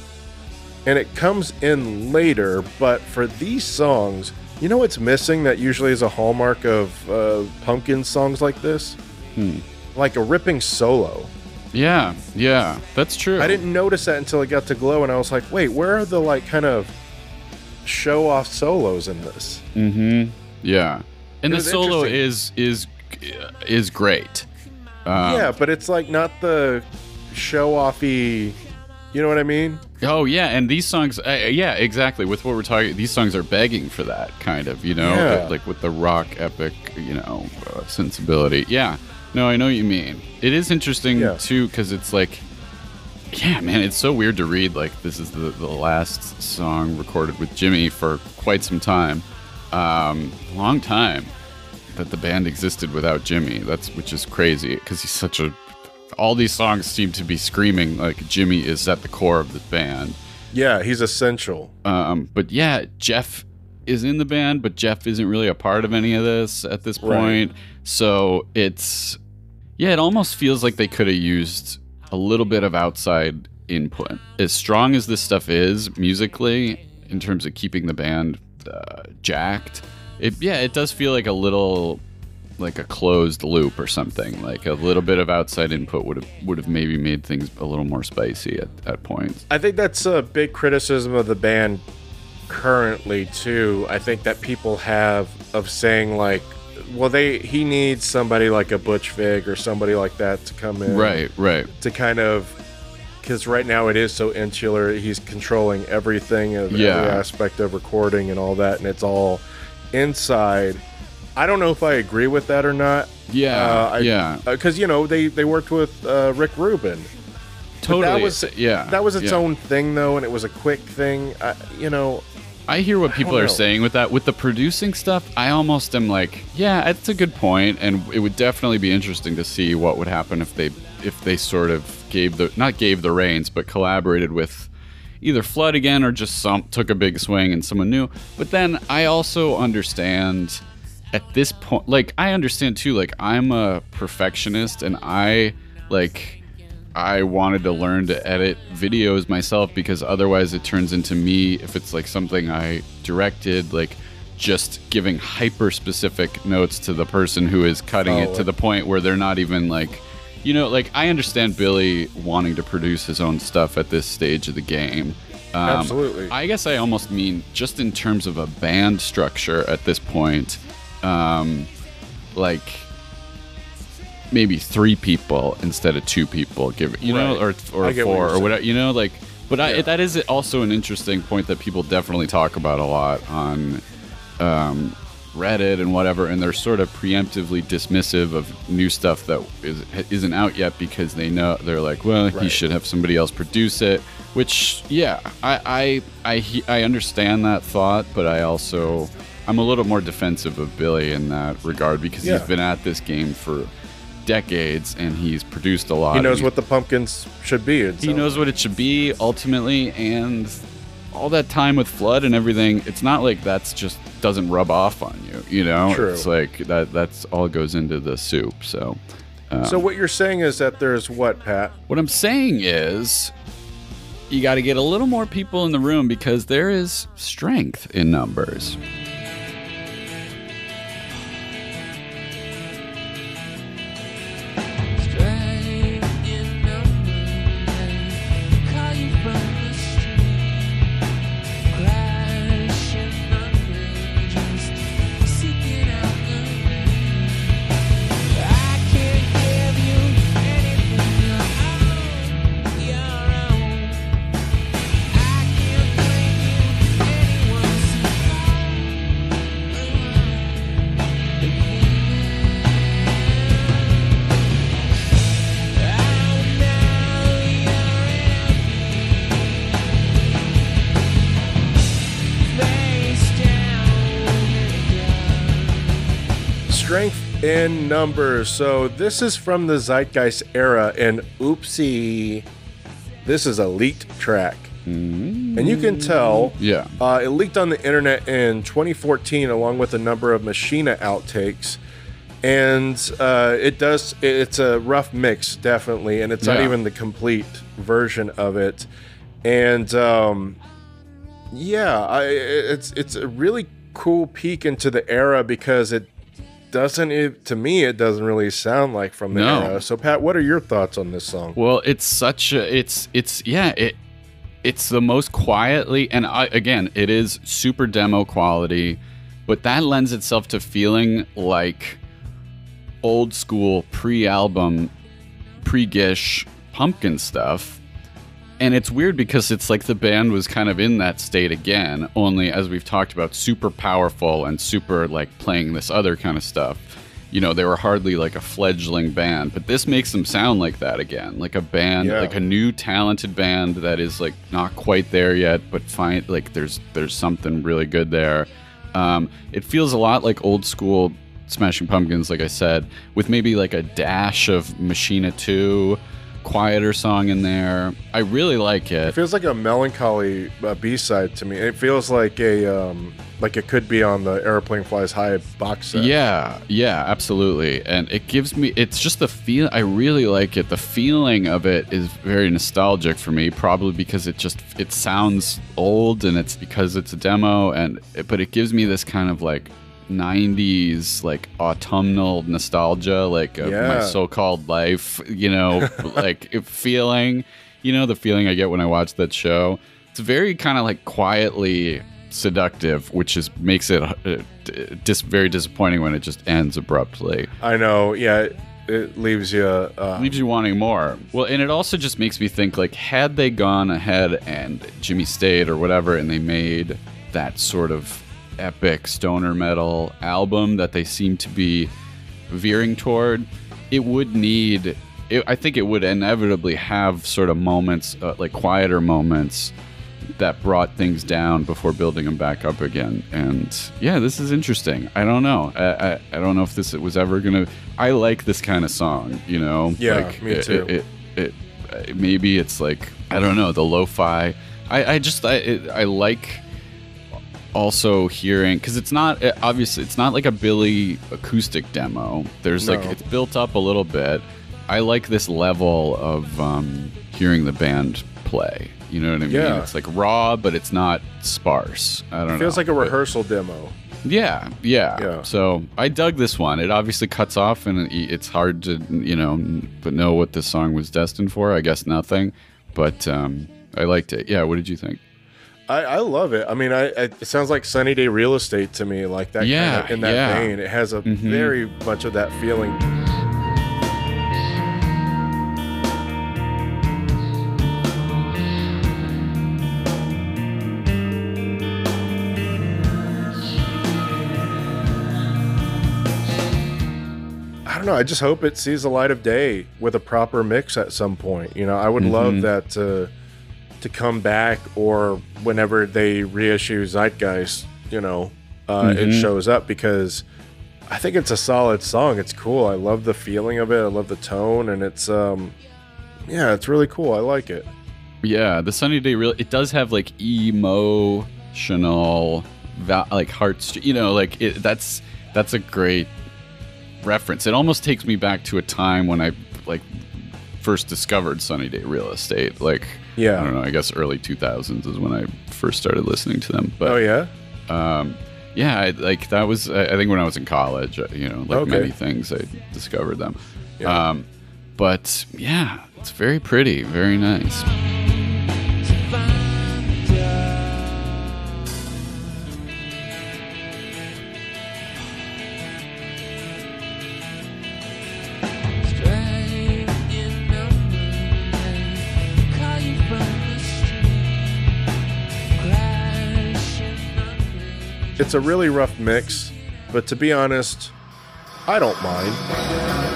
and it comes in later but for these songs you know what's missing that usually is a hallmark of uh, pumpkin songs like this Hmm. like a ripping solo Yeah, yeah, that's true. I didn't notice that until it got to Glow, and I was like, wait, where are the like kind of show off solos in this? Mm-hmm. Yeah, and the solo is is is great. Um, yeah, but it's like not the show offy. You know what I mean? Oh yeah, and these songs, uh, yeah, exactly. With what we're talking, these songs are begging for that kind of, you know, Yeah. like with the rock epic, you know, uh, sensibility. Yeah, no, I know what you mean. It is interesting Yeah. too because it's like, yeah, man, it's so weird to read. Like this is the the last song recorded with Jimmy for quite some time, um, long time that the band existed without Jimmy. That's which is crazy because he's such a. All these songs seem to be screaming like Jimmy is at the core of the band. Yeah, he's essential. Um, but yeah, Jeff is in the band, but Jeff isn't really a part of any of this at this Right. point. So it's yeah, it almost feels like they could have used a little bit of outside input. As strong as this stuff is musically, in terms of keeping the band uh, jacked, it yeah, it does feel like a little like a closed loop or something. Like a little bit of outside input would have would have maybe made things a little more spicy at, at points. I think that's a big criticism of the band currently too. I think that people have of saying like, well, they he needs somebody like a Butch Vig or somebody like that to come in, Right, right. to kind of. Because right now it is so insular, he's controlling everything of Yeah. every aspect of recording and all that, and it's all inside. I don't know if I agree with that or not. Yeah, uh, I, yeah. Because you know they they worked with uh, Rick Rubin. Totally. that was yeah. That was its yeah. own thing though, and it was a quick thing. I, you know, I hear what people are know. saying with that. With the producing stuff, I almost am like, yeah, it's a good point, and it would definitely be interesting to see what would happen if they if they sort of gave the not gave the reins, but collaborated with either Flood again or just some took a big swing and someone new. But then I also understand at this point, like I understand too, like I'm a perfectionist and I like I wanted to learn to edit videos myself because otherwise it turns into me if it's like something I directed like just giving hyper specific notes to the person who is cutting Oh, it to the point where they're not even like you know like I understand Billy wanting to produce his own stuff at this stage of the game um, Absolutely. I guess I almost mean just in terms of a band structure at this point um, like maybe three people instead of two people give you know Right. or or get what four or whatever you know like but I, that is also an interesting point that people definitely talk about a lot on um, Reddit and whatever, and they're sort of preemptively dismissive of new stuff that is, isn't out yet because they know they're like, well, he should have somebody else produce it. Which, yeah, I I I, I understand that thought, but I also I'm a little more defensive of Billy in that regard because Yeah. he's been at this game for decades and he's produced a lot. he knows what the pumpkins should be. it he sounds knows what it should be ultimately and all that time with flood and everything it's not like that's just doesn't rub off on you you know True. it's like that that's all goes into the soup so um, So what you're saying is that there's what, Pat? what i'm saying is you got to get a little more people in the room because there is strength in numbers in numbers. So this is from the Zeitgeist era, and oopsie, this is a leaked track. And you can tell Yeah. uh, it leaked on the internet in 2014 along with a number of Machina outtakes. And uh, it does, it's a rough mix, definitely. And it's not even the complete version of it. And um, yeah, I, it's it's a really cool peek into the era because it doesn't, it, to me, it doesn't really sound like from the No. era. So, Pat, what are your thoughts on this song? Well, it's such a it's it's yeah, it it's the most quietly and I again, it is super demo quality, but that lends itself to feeling like old school pre-album pre-gish pumpkin stuff. And it's weird because it's like the band was kind of in that state again, only as we've talked about, super powerful and super like playing this other kind of stuff. You know, they were hardly like a fledgling band, but this makes them sound like that again, like a band, Yeah. like a new talented band that is like not quite there yet, but fine, like there's there's something really good there. Um, it feels a lot like old school Smashing Pumpkins, like I said, with maybe like a dash of Machina 2, quieter song in there. I really like It it. feels like a melancholy uh, B-side to me. It feels like a um, like it could be on the Aeroplane Flies High box set. Yeah, yeah, absolutely. And it gives me it's just the feel I really like it. The feeling of it is very nostalgic for me, probably because it just it sounds old and it's because it's a demo and but it gives me this kind of like 90s like autumnal nostalgia like of my so-called life, you know, like feeling, you know, the feeling I get when I watch that show. It's very kind of like quietly seductive, which is makes it uh, dis- very disappointing when it just ends abruptly. I know. Yeah, it, it leaves you. Uh, Leaves you wanting more. Well, and it also just makes me think like had they gone ahead and Jimmy stayed or whatever, and they made that sort of epic stoner metal album that they seem to be veering toward, it would need. It, I think it would inevitably have sort of moments, uh, like quieter moments, that brought things down before building them back up again. And yeah, this is interesting. I don't know. I, I, I don't know if this was ever gonna. I like this kind of song. You know. Yeah, like, me too. It, it, it, maybe it's like I don't know the lo-fi. I, I just I it, I like also hearing because it's not uh, obviously it's not like a Billy acoustic demo. There's like it's built up a little bit. I like this level of um, hearing the band play. You know what I mean? Yeah. It's like raw, but it's not sparse. I don't know. it feels like a rehearsal demo. yeah, yeah, Yeah. So I dug this one. It obviously cuts off, and it's hard to you know, but know what this song was destined for. I guess nothing, but um, I liked it. Yeah. What did you think? I, I love it. I mean, I, I it sounds like Sunny Day Real Estate to me, like that. Yeah, kinda, in that yeah. vein, it has a Mhm. very much of that feeling. I don't know. I just hope it sees the light of day with a proper mix at some point. You know, I would love Mhm. that to to come back or whenever they reissue Zeitgeist, you know, uh, it Mhm. shows up because I think it's a solid song. It's cool. I love the feeling of it. I love the tone, and it's um, yeah, it's really cool. I like it. Yeah, the Sunny Day real it does have like emotional, va- like hearts. You know, like it, that's that's a great reference. It almost takes me back to a time when I like first discovered Sunny Day Real Estate. Like, Yeah. I don't know. I guess early two thousands is when I first started listening to them. But oh yeah, um, yeah, I, like that was I I think when I was in college. uh, You know, like Okay. many things, I discovered them. Yeah. Um, but yeah, it's very pretty, very nice. It's a really rough mix, but to be honest, I don't mind.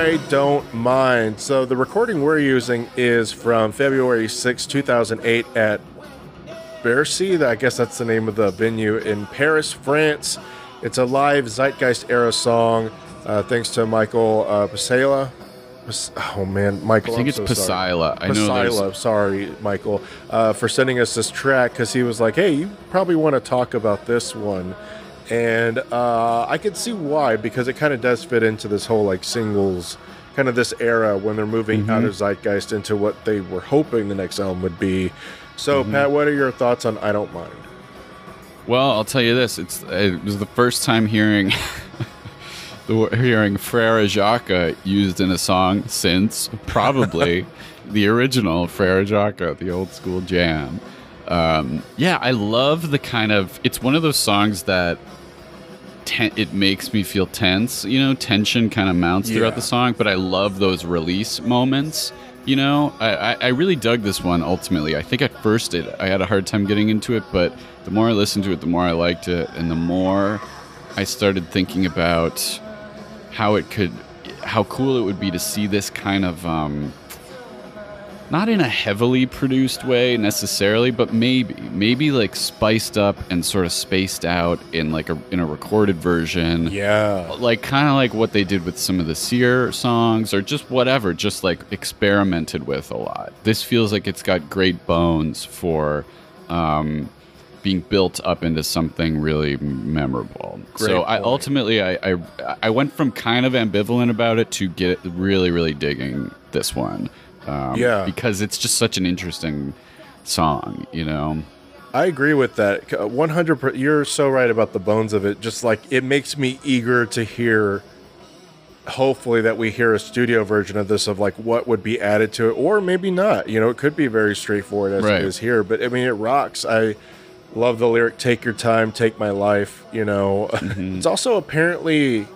I Don't Mind. So the recording we're using is from February 6, 2008 at Bercy. I guess that's the name of the venue in Paris, France. It's a live Zeitgeist era song. Uh, thanks to Michael uh, Pasela. Pas- Oh man, Michael. I think I'm it's so. Pasila. I know sorry, Michael, uh, for sending us this track because he was like, "Hey, you probably want to talk about this one," and uh, I could see why because it kind of does fit into this whole like singles kind of this era when they're moving Mm-hmm. out of Zeitgeist into what they were hoping the next album would be. So, Mm-hmm. Pat, what are your thoughts on "I Don't Mind"? Well, I'll tell you this: it's it was the first time hearing the hearing Frere Jacques used in a song since probably the original Frere Jacques, the old school jam. Um, yeah, I love the kind of. It's one of those songs that it makes me feel tense. You know, tension kind of mounts Yeah. throughout the song, but I love those release moments. You know, I, I, I really dug this one ultimately. I think at first it, I had a hard time getting into it, but the more I listened to it, the more I liked it, and the more I started thinking about how it could, how cool it would be to see this kind of, um, not in a heavily produced way necessarily, but maybe, maybe like spiced up and sort of spaced out in like a in a recorded version Yeah, like kind of like what they did with some of the CYR songs or just whatever, just like experimented with a lot. This feels like it's got great bones for um, being built up into something really memorable. Great so I point. ultimately I, I I went from kind of ambivalent about it to get really really digging this one. Um, Yeah. because it's just such an interesting song, you know. I agree with that. One hundred. You're so right about the bones of it. Just like it makes me eager to hear. Hopefully, that we hear a studio version of this of like what would be added to it, or maybe not. You know, it could be very straightforward as Right. it is here. But I mean, it rocks. I love the lyric "Take your time, take my life." You know, it's also apparently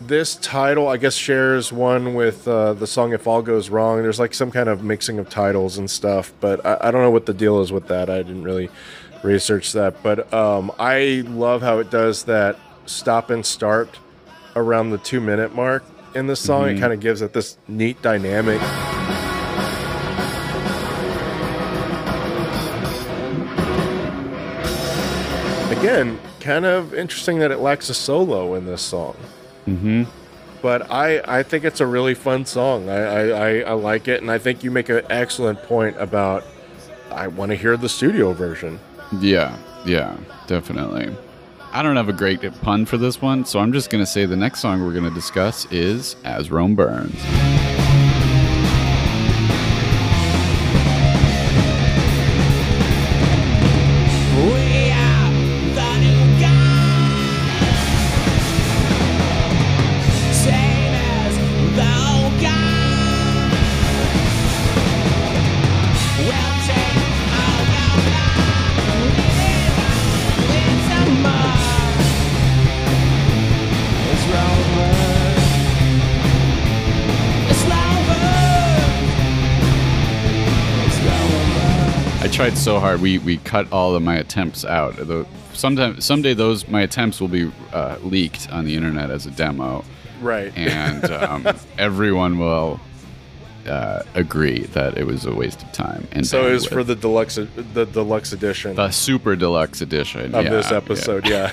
this title. I guess shares one with uh, the song "If All Goes Wrong." There's like some kind of mixing of titles and stuff, but I, I don't know what the deal is with that. I didn't really research that, but um, I love how it does that stop and start around the two minute mark in the song. It kind of gives it this neat dynamic. Again, kind of interesting that it lacks a solo in this song. Mm-hmm. But I, I think it's a really fun song. I, I, I, I like it, and I think you make an excellent point about I want to hear the studio version. Yeah, yeah, definitely. I don't have a great pun for this one, so I'm just going to say the next song we're going to discuss is As Rome Burns. Tried so hard. We we cut all of my attempts out. Though sometime someday those my attempts will be uh, leaked on the internet as a demo, Right. and um, everyone will uh, agree that it was a waste of time. And so it was bandwidth. for the deluxe the deluxe edition the super deluxe edition of yeah, this yeah. episode. Yeah.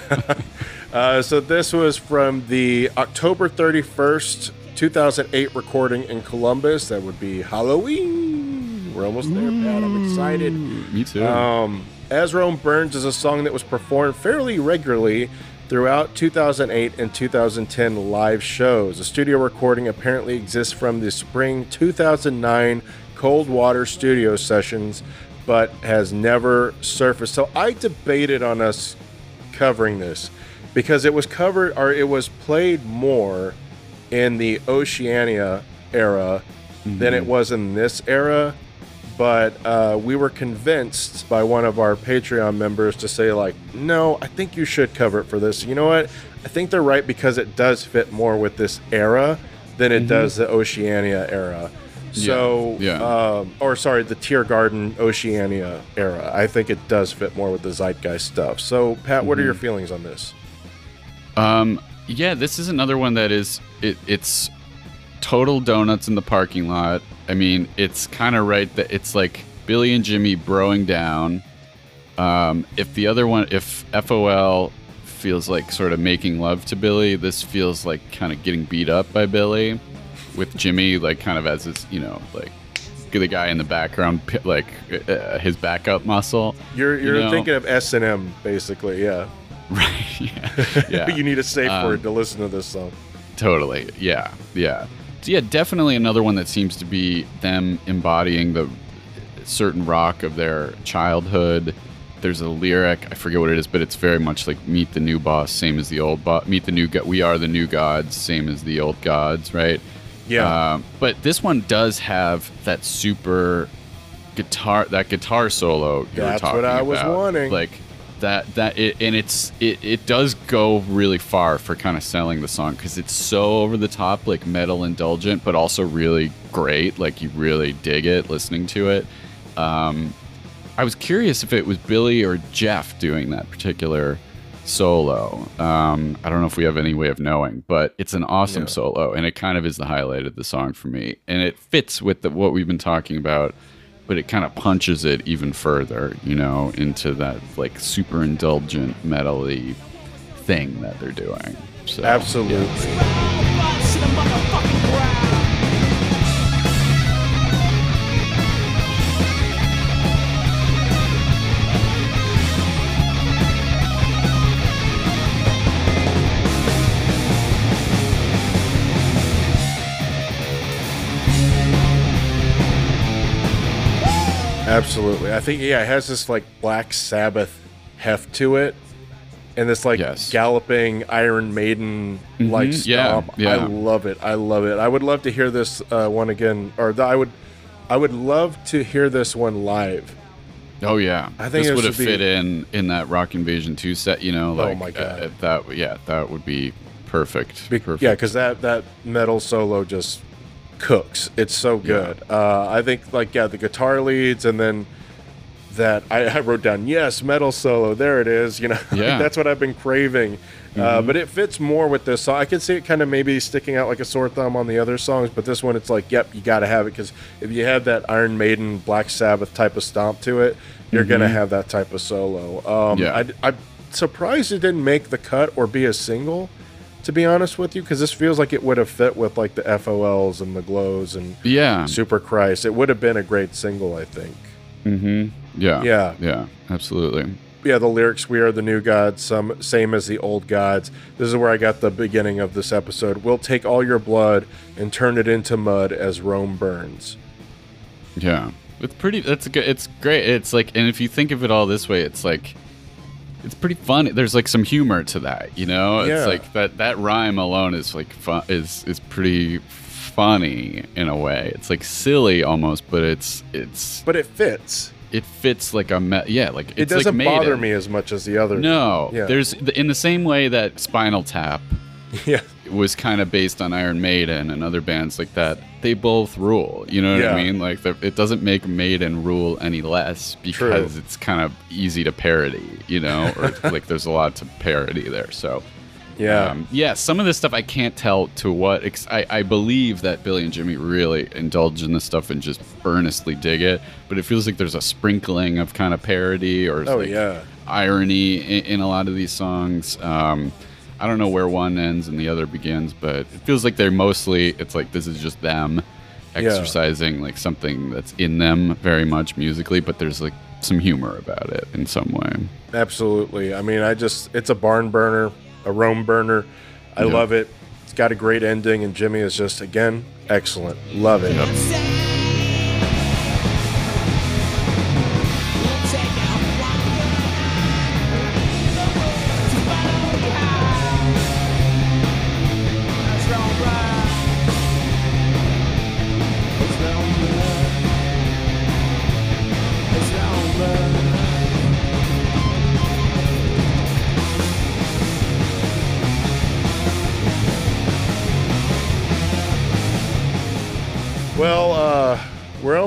uh, so this was from the October thirty first, two thousand eight recording in Columbus. That would be Halloween. We're almost there, Pat. I'm excited. Me too. Um, As Rome Burns is a song that was performed fairly regularly throughout 2008 and 2010 live shows. A studio recording apparently exists from the spring 2009 Cold Water studio sessions, but has never surfaced. So I debated on us covering this because it was covered or it was played more in the Oceania era than it was in this era but uh, we were convinced by one of our Patreon members to say like, no, I think you should cover it for this. You know what? I think they're right because it does fit more with this era than it does the Oceania era. So, Yeah, yeah. Um, or sorry, the Teargarden Oceania era. I think it does fit more with the Zeitgeist stuff. So, Pat, what are your feelings on this? Um, yeah, this is another one that is it, it's total donuts in the parking lot. I mean, it's kind of right that it's like Billy and Jimmy broing down. Um, if the other one, if FOL feels like sort of making love to Billy, this feels like kind of getting beat up by Billy, with Jimmy like kind of as his, you know, like the guy in the background, like uh, his backup muscle. You're you you're know? thinking of S and M basically, yeah. Right. Yeah. yeah. you need a safe Um, word to listen to this song. Totally. Yeah. Yeah. Yeah, definitely another one that seems to be them embodying the certain rock of their childhood. There's a lyric, I forget what it is, but it's very much like meet the new boss, same as the old boss. Meet the new go- we are the new gods, same as the old gods, right? Yeah. Um, but this one does have that super guitar that guitar solo you were That's what I was about. wanting. Like that that it, and it's it, it does go really far for kind of selling the song because it's so over the top like metal indulgent but also really great like you really dig it listening to it um i was curious if it was billy or jeff doing that particular solo um i don't know if we have any way of knowing but it's an awesome Yeah. solo and it kind of is the highlight of the song for me and it fits with the, what we've been talking about but it kind of punches it even further, you know, into that like super indulgent metally thing that they're doing. So, Absolutely. Absolutely. I think yeah, it has this like Black Sabbath heft to it. And this like galloping Iron Maiden like Mhm, yeah, stomp. yeah. I love it. I love it. I would love to hear this uh, one again or the, I would I would love to hear this one live. Oh yeah, I think this would have be- fit in in that Rock Invasion two set. You know, Oh like my God. uh, that. Yeah, that would be perfect. Be- perfect. Yeah, because that that metal solo just cooks. It's so good. Uh, I think like yeah, the guitar leads and then that I, I wrote down yes metal solo. There it is. You know, Yeah. that's what I've been craving. Uh, Mhm. but it fits more with this song. I can see it kind of maybe sticking out like a sore thumb on the other songs, but this one it's like, yep, you got to have it because if you have that Iron Maiden, Black Sabbath type of stomp to it, you're gonna Mhm. have that type of solo. Um, Yeah. I, I'm surprised it didn't make the cut or be a single to be honest with you, because this feels like it would have fit with like the FOLs and the glows and Yeah. Superchrist. It would have been a great single, I think. Mm-hmm. Yeah. Yeah. Yeah. Absolutely. Yeah, the lyrics "We are the new gods," some same as the old gods. This is where I got the beginning of this episode. We'll take all your blood and turn it into mud as Rome burns. Yeah, it's pretty. That's a good. It's great. It's like, and if you think of it all this way, it's like, it's pretty funny. There's like some humor to that, you know. Yeah. It's like that that rhyme alone is like fun. Is is pretty funny in a way. It's like silly almost, but it's it's. But it fits. It fits like a me- yeah, like It it's like doesn't bother Maiden. me as much as the other. No, Yeah. there's in the same way that Spinal Tap yeah. Was kind of based on Iron Maiden and other bands like that. They both rule. You know what Yeah. I mean? Like it doesn't make Maiden rule any less because it's kind of easy to parody. You know, or like there's a lot to parody there. So. Yeah. Um, yeah, some of this stuff I can't tell to what ex- I, I believe that Billy and Jimmy really indulge in this stuff and just earnestly dig it, but it feels like there's a sprinkling of kind of parody or Oh, like yeah. irony in, in a lot of these songs. Um, I don't know where one ends and the other begins, but it feels like they're mostly. It's like this is just them Yeah. exercising like something that's in them very much musically, but there's like some humor about it in some way. Absolutely. I mean, I just, it's a barn burner, a Rome burner. I Yeah. love it. It's got a great ending, and Jimmy is just, again, excellent. Love it. Well,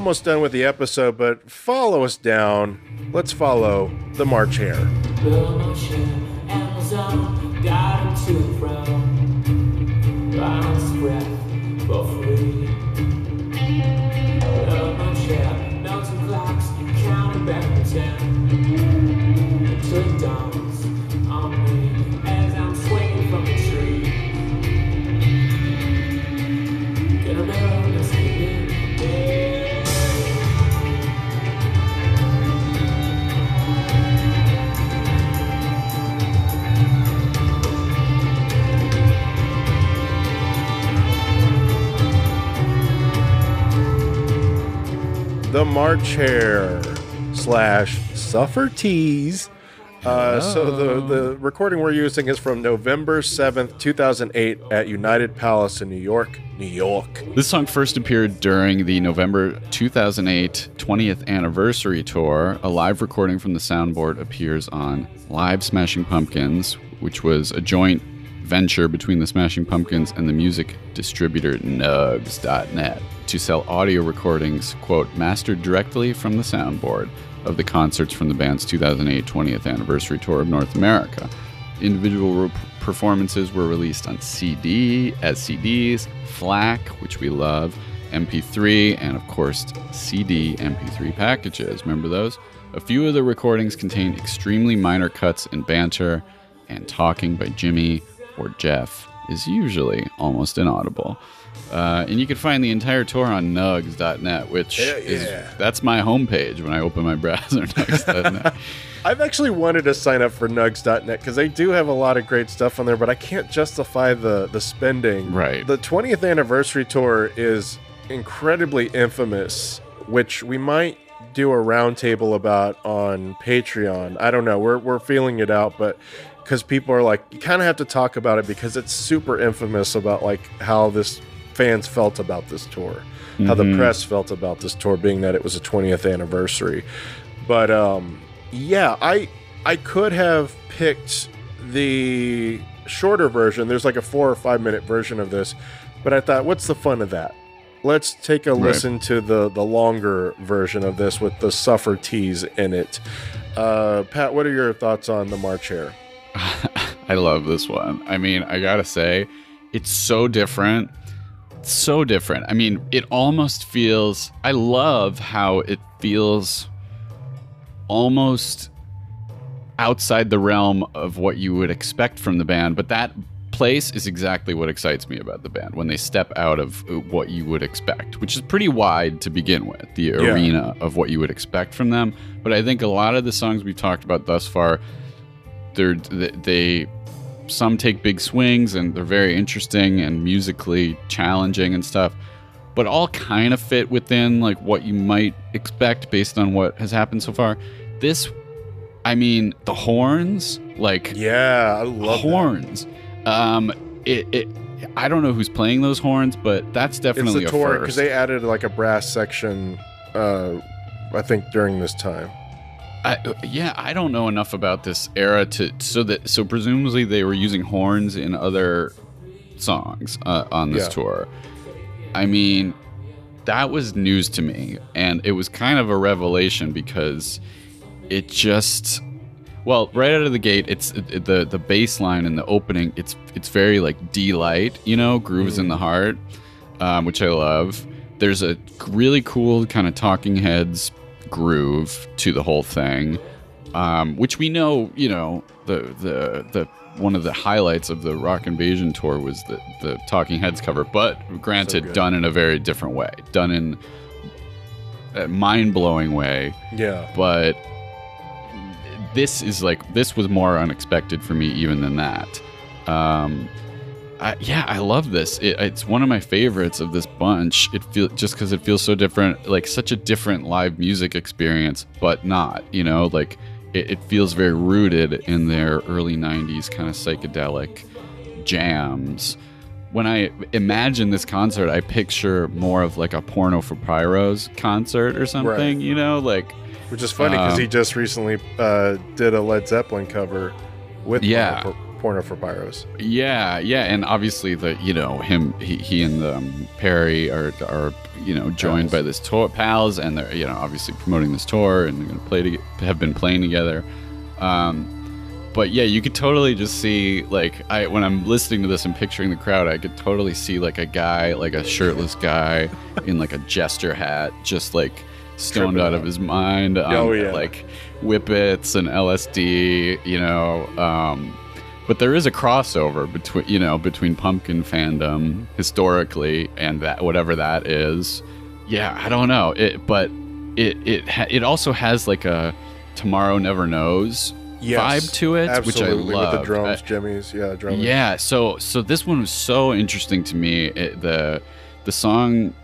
almost done with the episode, but follow us down. Let's follow the March Hare. Amazon, The March Hare slash Suffer Tease. Uh, So the, the recording we're using is from November 7th, 2008 at United Palace in New York, New York. This song first appeared during the November 2008 20th anniversary tour. A live recording from the soundboard appears on Live Smashing Pumpkins, which was a joint venture between the Smashing Pumpkins and the music distributor Nugs.net to sell audio recordings, quote, mastered directly from the soundboard of the concerts from the band's 2008 20th anniversary tour of North America. Individual re- performances were released on CD, as CDs, FLAC, which we love, MP3, and of course, CD MP3 packages. Remember those? A few of the recordings contain extremely minor cuts and banter, and talking by Jimmy or Jeff is usually almost inaudible. Uh, and you can find the entire tour on nugs.net, which Hell is that's my homepage when I open my browser. nugs.net. I've actually wanted to sign up for nugs.net because they do have a lot of great stuff on there, but I can't justify the, the spending. Right. The 20th anniversary tour is incredibly infamous, which we might do a roundtable about on Patreon. I don't know. We're, we're feeling it out, but because people are like, you kind of have to talk about it because it's super infamous about like how this fans felt about this tour, how the Mhm. press felt about this tour, being that it was a 20th anniversary. But um, yeah, I I could have picked the shorter version. There's like a four or five minute version of this, but I thought, what's the fun of that? Let's take a Right. listen to the the longer version of this with the suffer tease in it. Uh, Pat, what are your thoughts on the March Hare? I love this one. I mean, I gotta say, it's so different. So different. I mean, it almost feels. I love how it feels almost outside the realm of what you would expect from the band, but that place is exactly what excites me about the band when they step out of uh, what you would expect, which is pretty wide to begin with, the Yeah. arena of what you would expect from them. But I think a lot of the songs we've talked about thus far they're they, they some take big swings and they're very interesting and musically challenging and stuff but all kind of fit within like what you might expect based on what has happened so far this i mean the horns like Yeah, I love that. horns um it, it i don't know who's playing those horns but that's It's definitely the a tour because they added like a brass section. Uh, I think during this time. I, yeah, I don't know enough about this era to so that so presumably they were using horns in other songs uh, on this Yeah. tour. I mean, that was news to me, and it was kind of a revelation because it just well, right out of the gate, it's it, it- the the bass line and the opening. It's it's very like Deee-Lite, you know, grooves in the heart, um, which I love. There's a really cool kind of Talking Heads groove to the whole thing, um, which we know, you know, the the the one of the highlights of the Rock Invasion tour was the the Talking Heads cover, but granted, good. done in a very different way, done in a mind blowing way Yeah. but this is like this was more unexpected for me even than that um I, yeah i love this. It, it's one of my favorites of this bunch. It feel just because it feels so different like such a different live music experience but not you know like it, it feels very rooted in their early 90s kind of psychedelic jams. When I imagine this concert, I picture more of like a porno for pyros concert or something, you know, like Which is funny because he Um, just recently uh, did a Led Zeppelin cover with Yeah. Porno for, Porno for Pyros. Yeah, yeah, and obviously the you know him he, he and um, Perry are are you know joined by this tour pals and they're you know obviously promoting this tour and they're gonna play to, have been playing together. Um, but yeah, you could totally just see like I when I'm listening to this and picturing the crowd, I could totally see like a guy like a shirtless guy in like a jester hat, just like stoned Tripping out of his mind on Oh, yeah. like whippets and LSD, you know. Um, but there is a crossover between you know between pumpkin fandom historically and that whatever that is. Yeah, I don't know it, but it it it also has like a tomorrow never knows Yes, vibe to it, absolutely, which I love. With the drums, Jimmy's, yeah, drums. yeah, so so this one was so interesting to me. It, the the song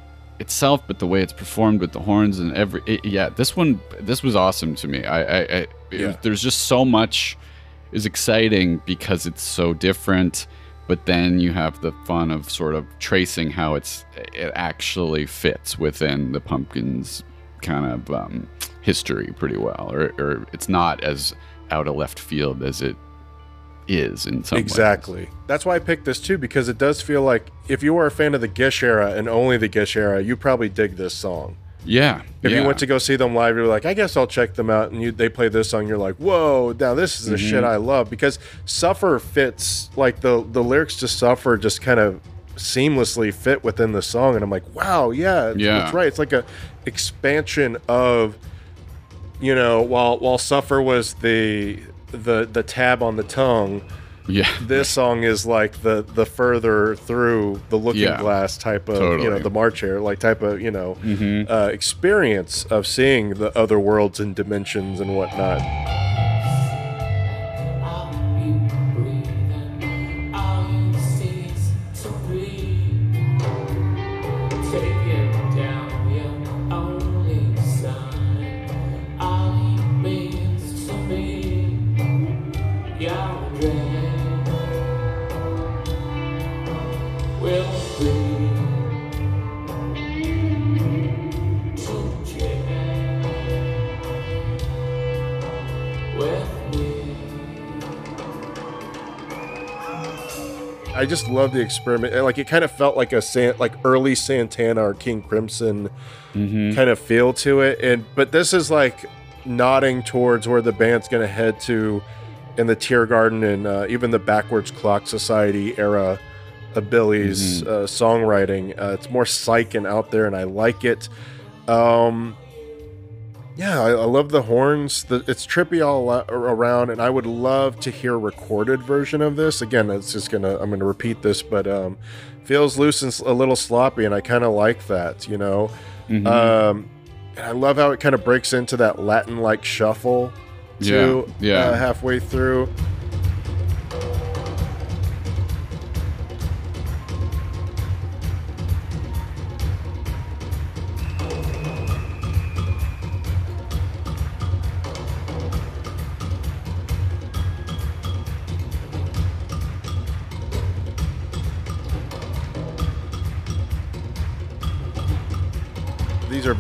itself, but the way it's performed with the horns and every it, yeah, this one this was awesome to me. I, I, I Yeah. there's just so much is exciting because it's so different. But then you have the fun of sort of tracing how it's it actually fits within the pumpkins kind of um, history pretty well, or, or it's not as out of left field as it is in some ways. Exactly. That's why I picked this too because it does feel like if you are a fan of the Gish era and only the Gish era, you probably dig this song. Yeah. If yeah. you went to go see them live, you're like, I guess I'll check them out, and you they play this song, you're like, whoa, now this is the Mhm. shit I love because Suffer fits like the the lyrics to Suffer just kind of seamlessly fit within the song, and I'm like, wow, yeah, it's- Yeah. that's right. It's like a expansion of, you know, while while Suffer was the the the tab on the tongue. Yeah. This song is like the the further through the looking Yeah. glass type of you know the March Hare like type of you know Mhm. uh, experience of seeing the other worlds and dimensions and whatnot. I just love the experiment. and, Like it kind of felt like a San, like early Santana or King Crimson Mm-hmm. kind of feel to it. And but this is like nodding towards where the band's going to head to in the Teargarden and uh, even the Backwards Clock Society era of Billy's Mhm. uh, songwriting. Uh, it's more psych and out there, and I like it. Um, yeah, I, I love the horns. The, it's trippy all around, and I would love to hear a recorded version of this. Again, it's just gonna I'm gonna repeat this, but um, feels loose and a little sloppy, and I kind of like that. You know, Mhm. um, and I love how it kind of breaks into that Latin-like shuffle too. Yeah, yeah. Uh, halfway through.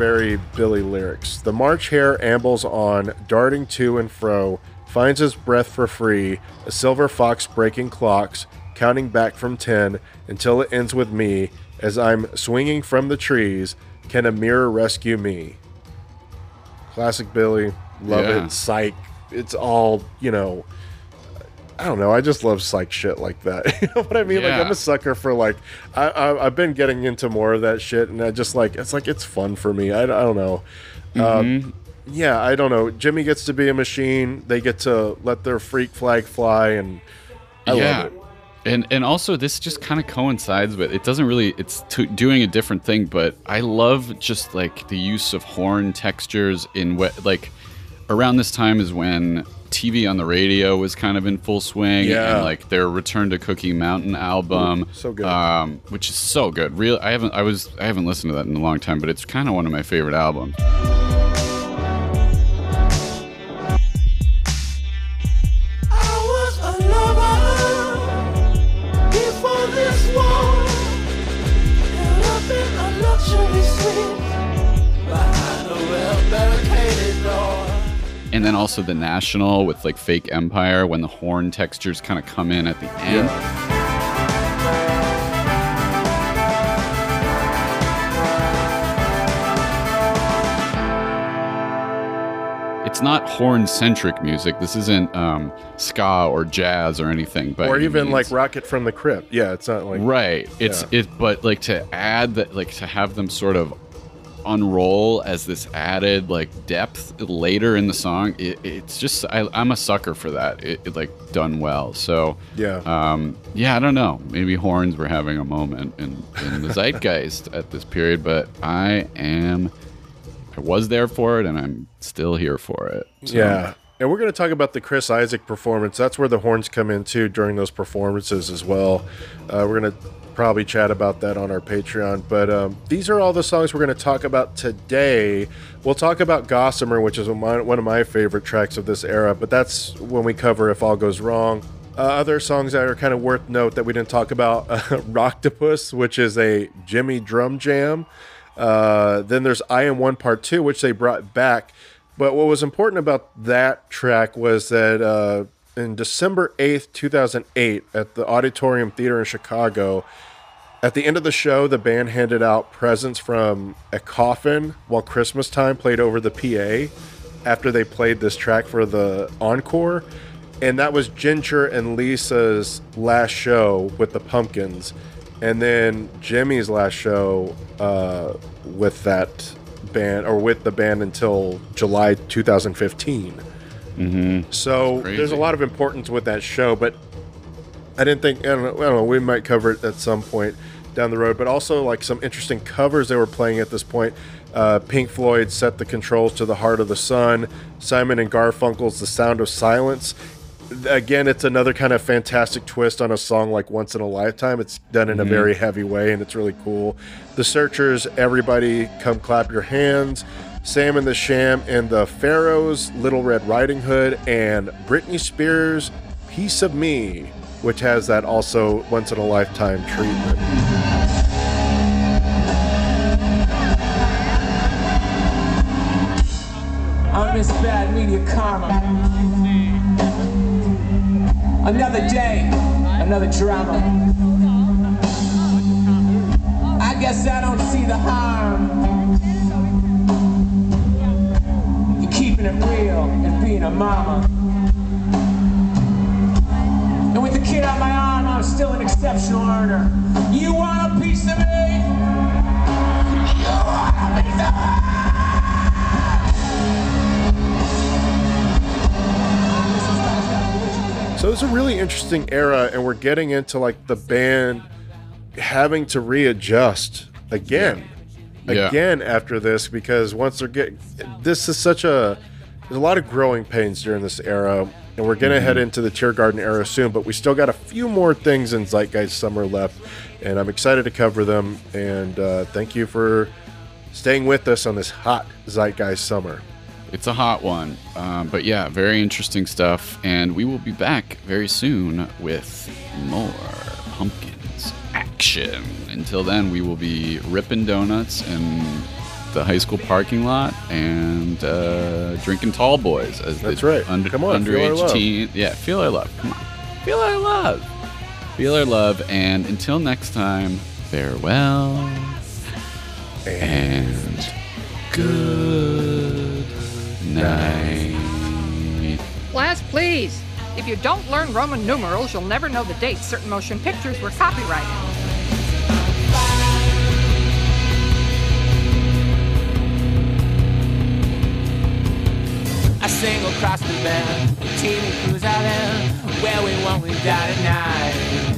Very Billy lyrics. The March hare ambles on, darting to and fro, finds his breath for free, a silver fox breaking clocks, counting back from ten until it ends with me as I'm swinging from the trees. Can a mirror rescue me? Classic Billy. Love Yeah. it. Psych. It's all, you know, I don't know. I just love psych shit like that. you know what I mean? Like I'm a sucker for like I, I I've been getting into more of that shit, and I just like it's like it's fun for me. I, I don't know. Mhm. Um, yeah, I don't know. Jimmy gets to be a machine. They get to let their freak flag fly, and I yeah. love it. And and also this just kind of coincides with it doesn't really it's to, doing a different thing, but I love just like the use of horn textures in what like around this time is when TV on the radio was kind of in full swing Yeah. and like their Return to Cookie Mountain album, so good. um, which is so good. Real, I haven't I was I haven't listened to that in a long time, but it's kind of one of my favorite albums. And then also the National with like Fake Empire when the horn textures kind of come in at the end. It's not horn centric music. This isn't um, ska or jazz or anything. But or even like Rocket from the Crypt. Yeah, it's not like right. It's Yeah. it, but like to add that, like to have them sort of unroll as this added like depth later in the song. It, it's just I, I'm a sucker for that. It, it like done well. So Yeah. um, yeah. I don't know. Maybe horns were having a moment in in the zeitgeist at this period, but I am. I was there for it, and I'm still here for it. So, Yeah. And we're going to talk about the Chris Isaak performance. That's where the horns come in too during those performances as well. Uh, we're going to probably chat about that on our Patreon. But um, these are all the songs we're going to talk about today. We'll talk about Gossamer, which is one of my favorite tracks of this era, but that's when we cover If All Goes Wrong. Uh, other songs that are kind of worth note that we didn't talk about uh, Rocktopus, which is a Jimmy drum jam. Uh, then there's I Am One Part Two, which they brought back. But what was important about that track was that uh, in December 8th, 2008, at the Auditorium Theater in Chicago, at the end of the show, the band handed out presents from a coffin while Christmas time played over the PA after they played this track for the encore. And that was Ginger and Lisa's last show with the Pumpkins. And then Jimmy's last show uh, with that band, or with the band until July 2015. Mm-hmm. So there's a lot of importance with that show, but I didn't think I don't, know, I don't know. We might cover it at some point down the road, but also like some interesting covers they were playing at this point. Uh, Pink Floyd set the controls to the Heart of the Sun. Simon and Garfunkel's The Sound of Silence. Again, it's another kind of fantastic twist on a song like Once in a Lifetime. It's done in a Mhm. very heavy way, and it's really cool. The Searchers, Everybody Come Clap Your Hands. Sam and the Sham and the Pharaohs, Little Red Riding Hood, and Britney Spears' Piece of Me, which has that also once in a lifetime treatment. I'm Miss Bad Media Karma. Another day, another drama. I guess I don't see the harm. Keeping it real and being a mama. And with the kid on my arm, I'm still an exceptional earner. You want a piece of me? You want a piece of me? So it's a really interesting era, and we're getting into like the band having to readjust again, Yeah. again after this because once they're getting this is such a there's a lot of growing pains during this era, and we're gonna Mhm. head into the Teargarden era soon, but we still got a few more things in Zeitgeist Summer left, and I'm excited to cover them. And uh, thank you for staying with us on this hot Zeitgeist Summer. It's a hot one. Um, but yeah, very interesting stuff. And we will be back very soon with more pumpkins action. Until then, we will be ripping donuts in the high school parking lot and uh, drinking tall boys. As That's the right. Under, Come on, feel our underage love. teen. Yeah, feel our love. Come on. Feel our love. Feel our love. And until next time, farewell and good night. Class, please. If you don't learn Roman numerals, you'll never know the dates certain motion pictures were copyrighted. single across the band. The team we cruise out there. where we won't, we die tonight.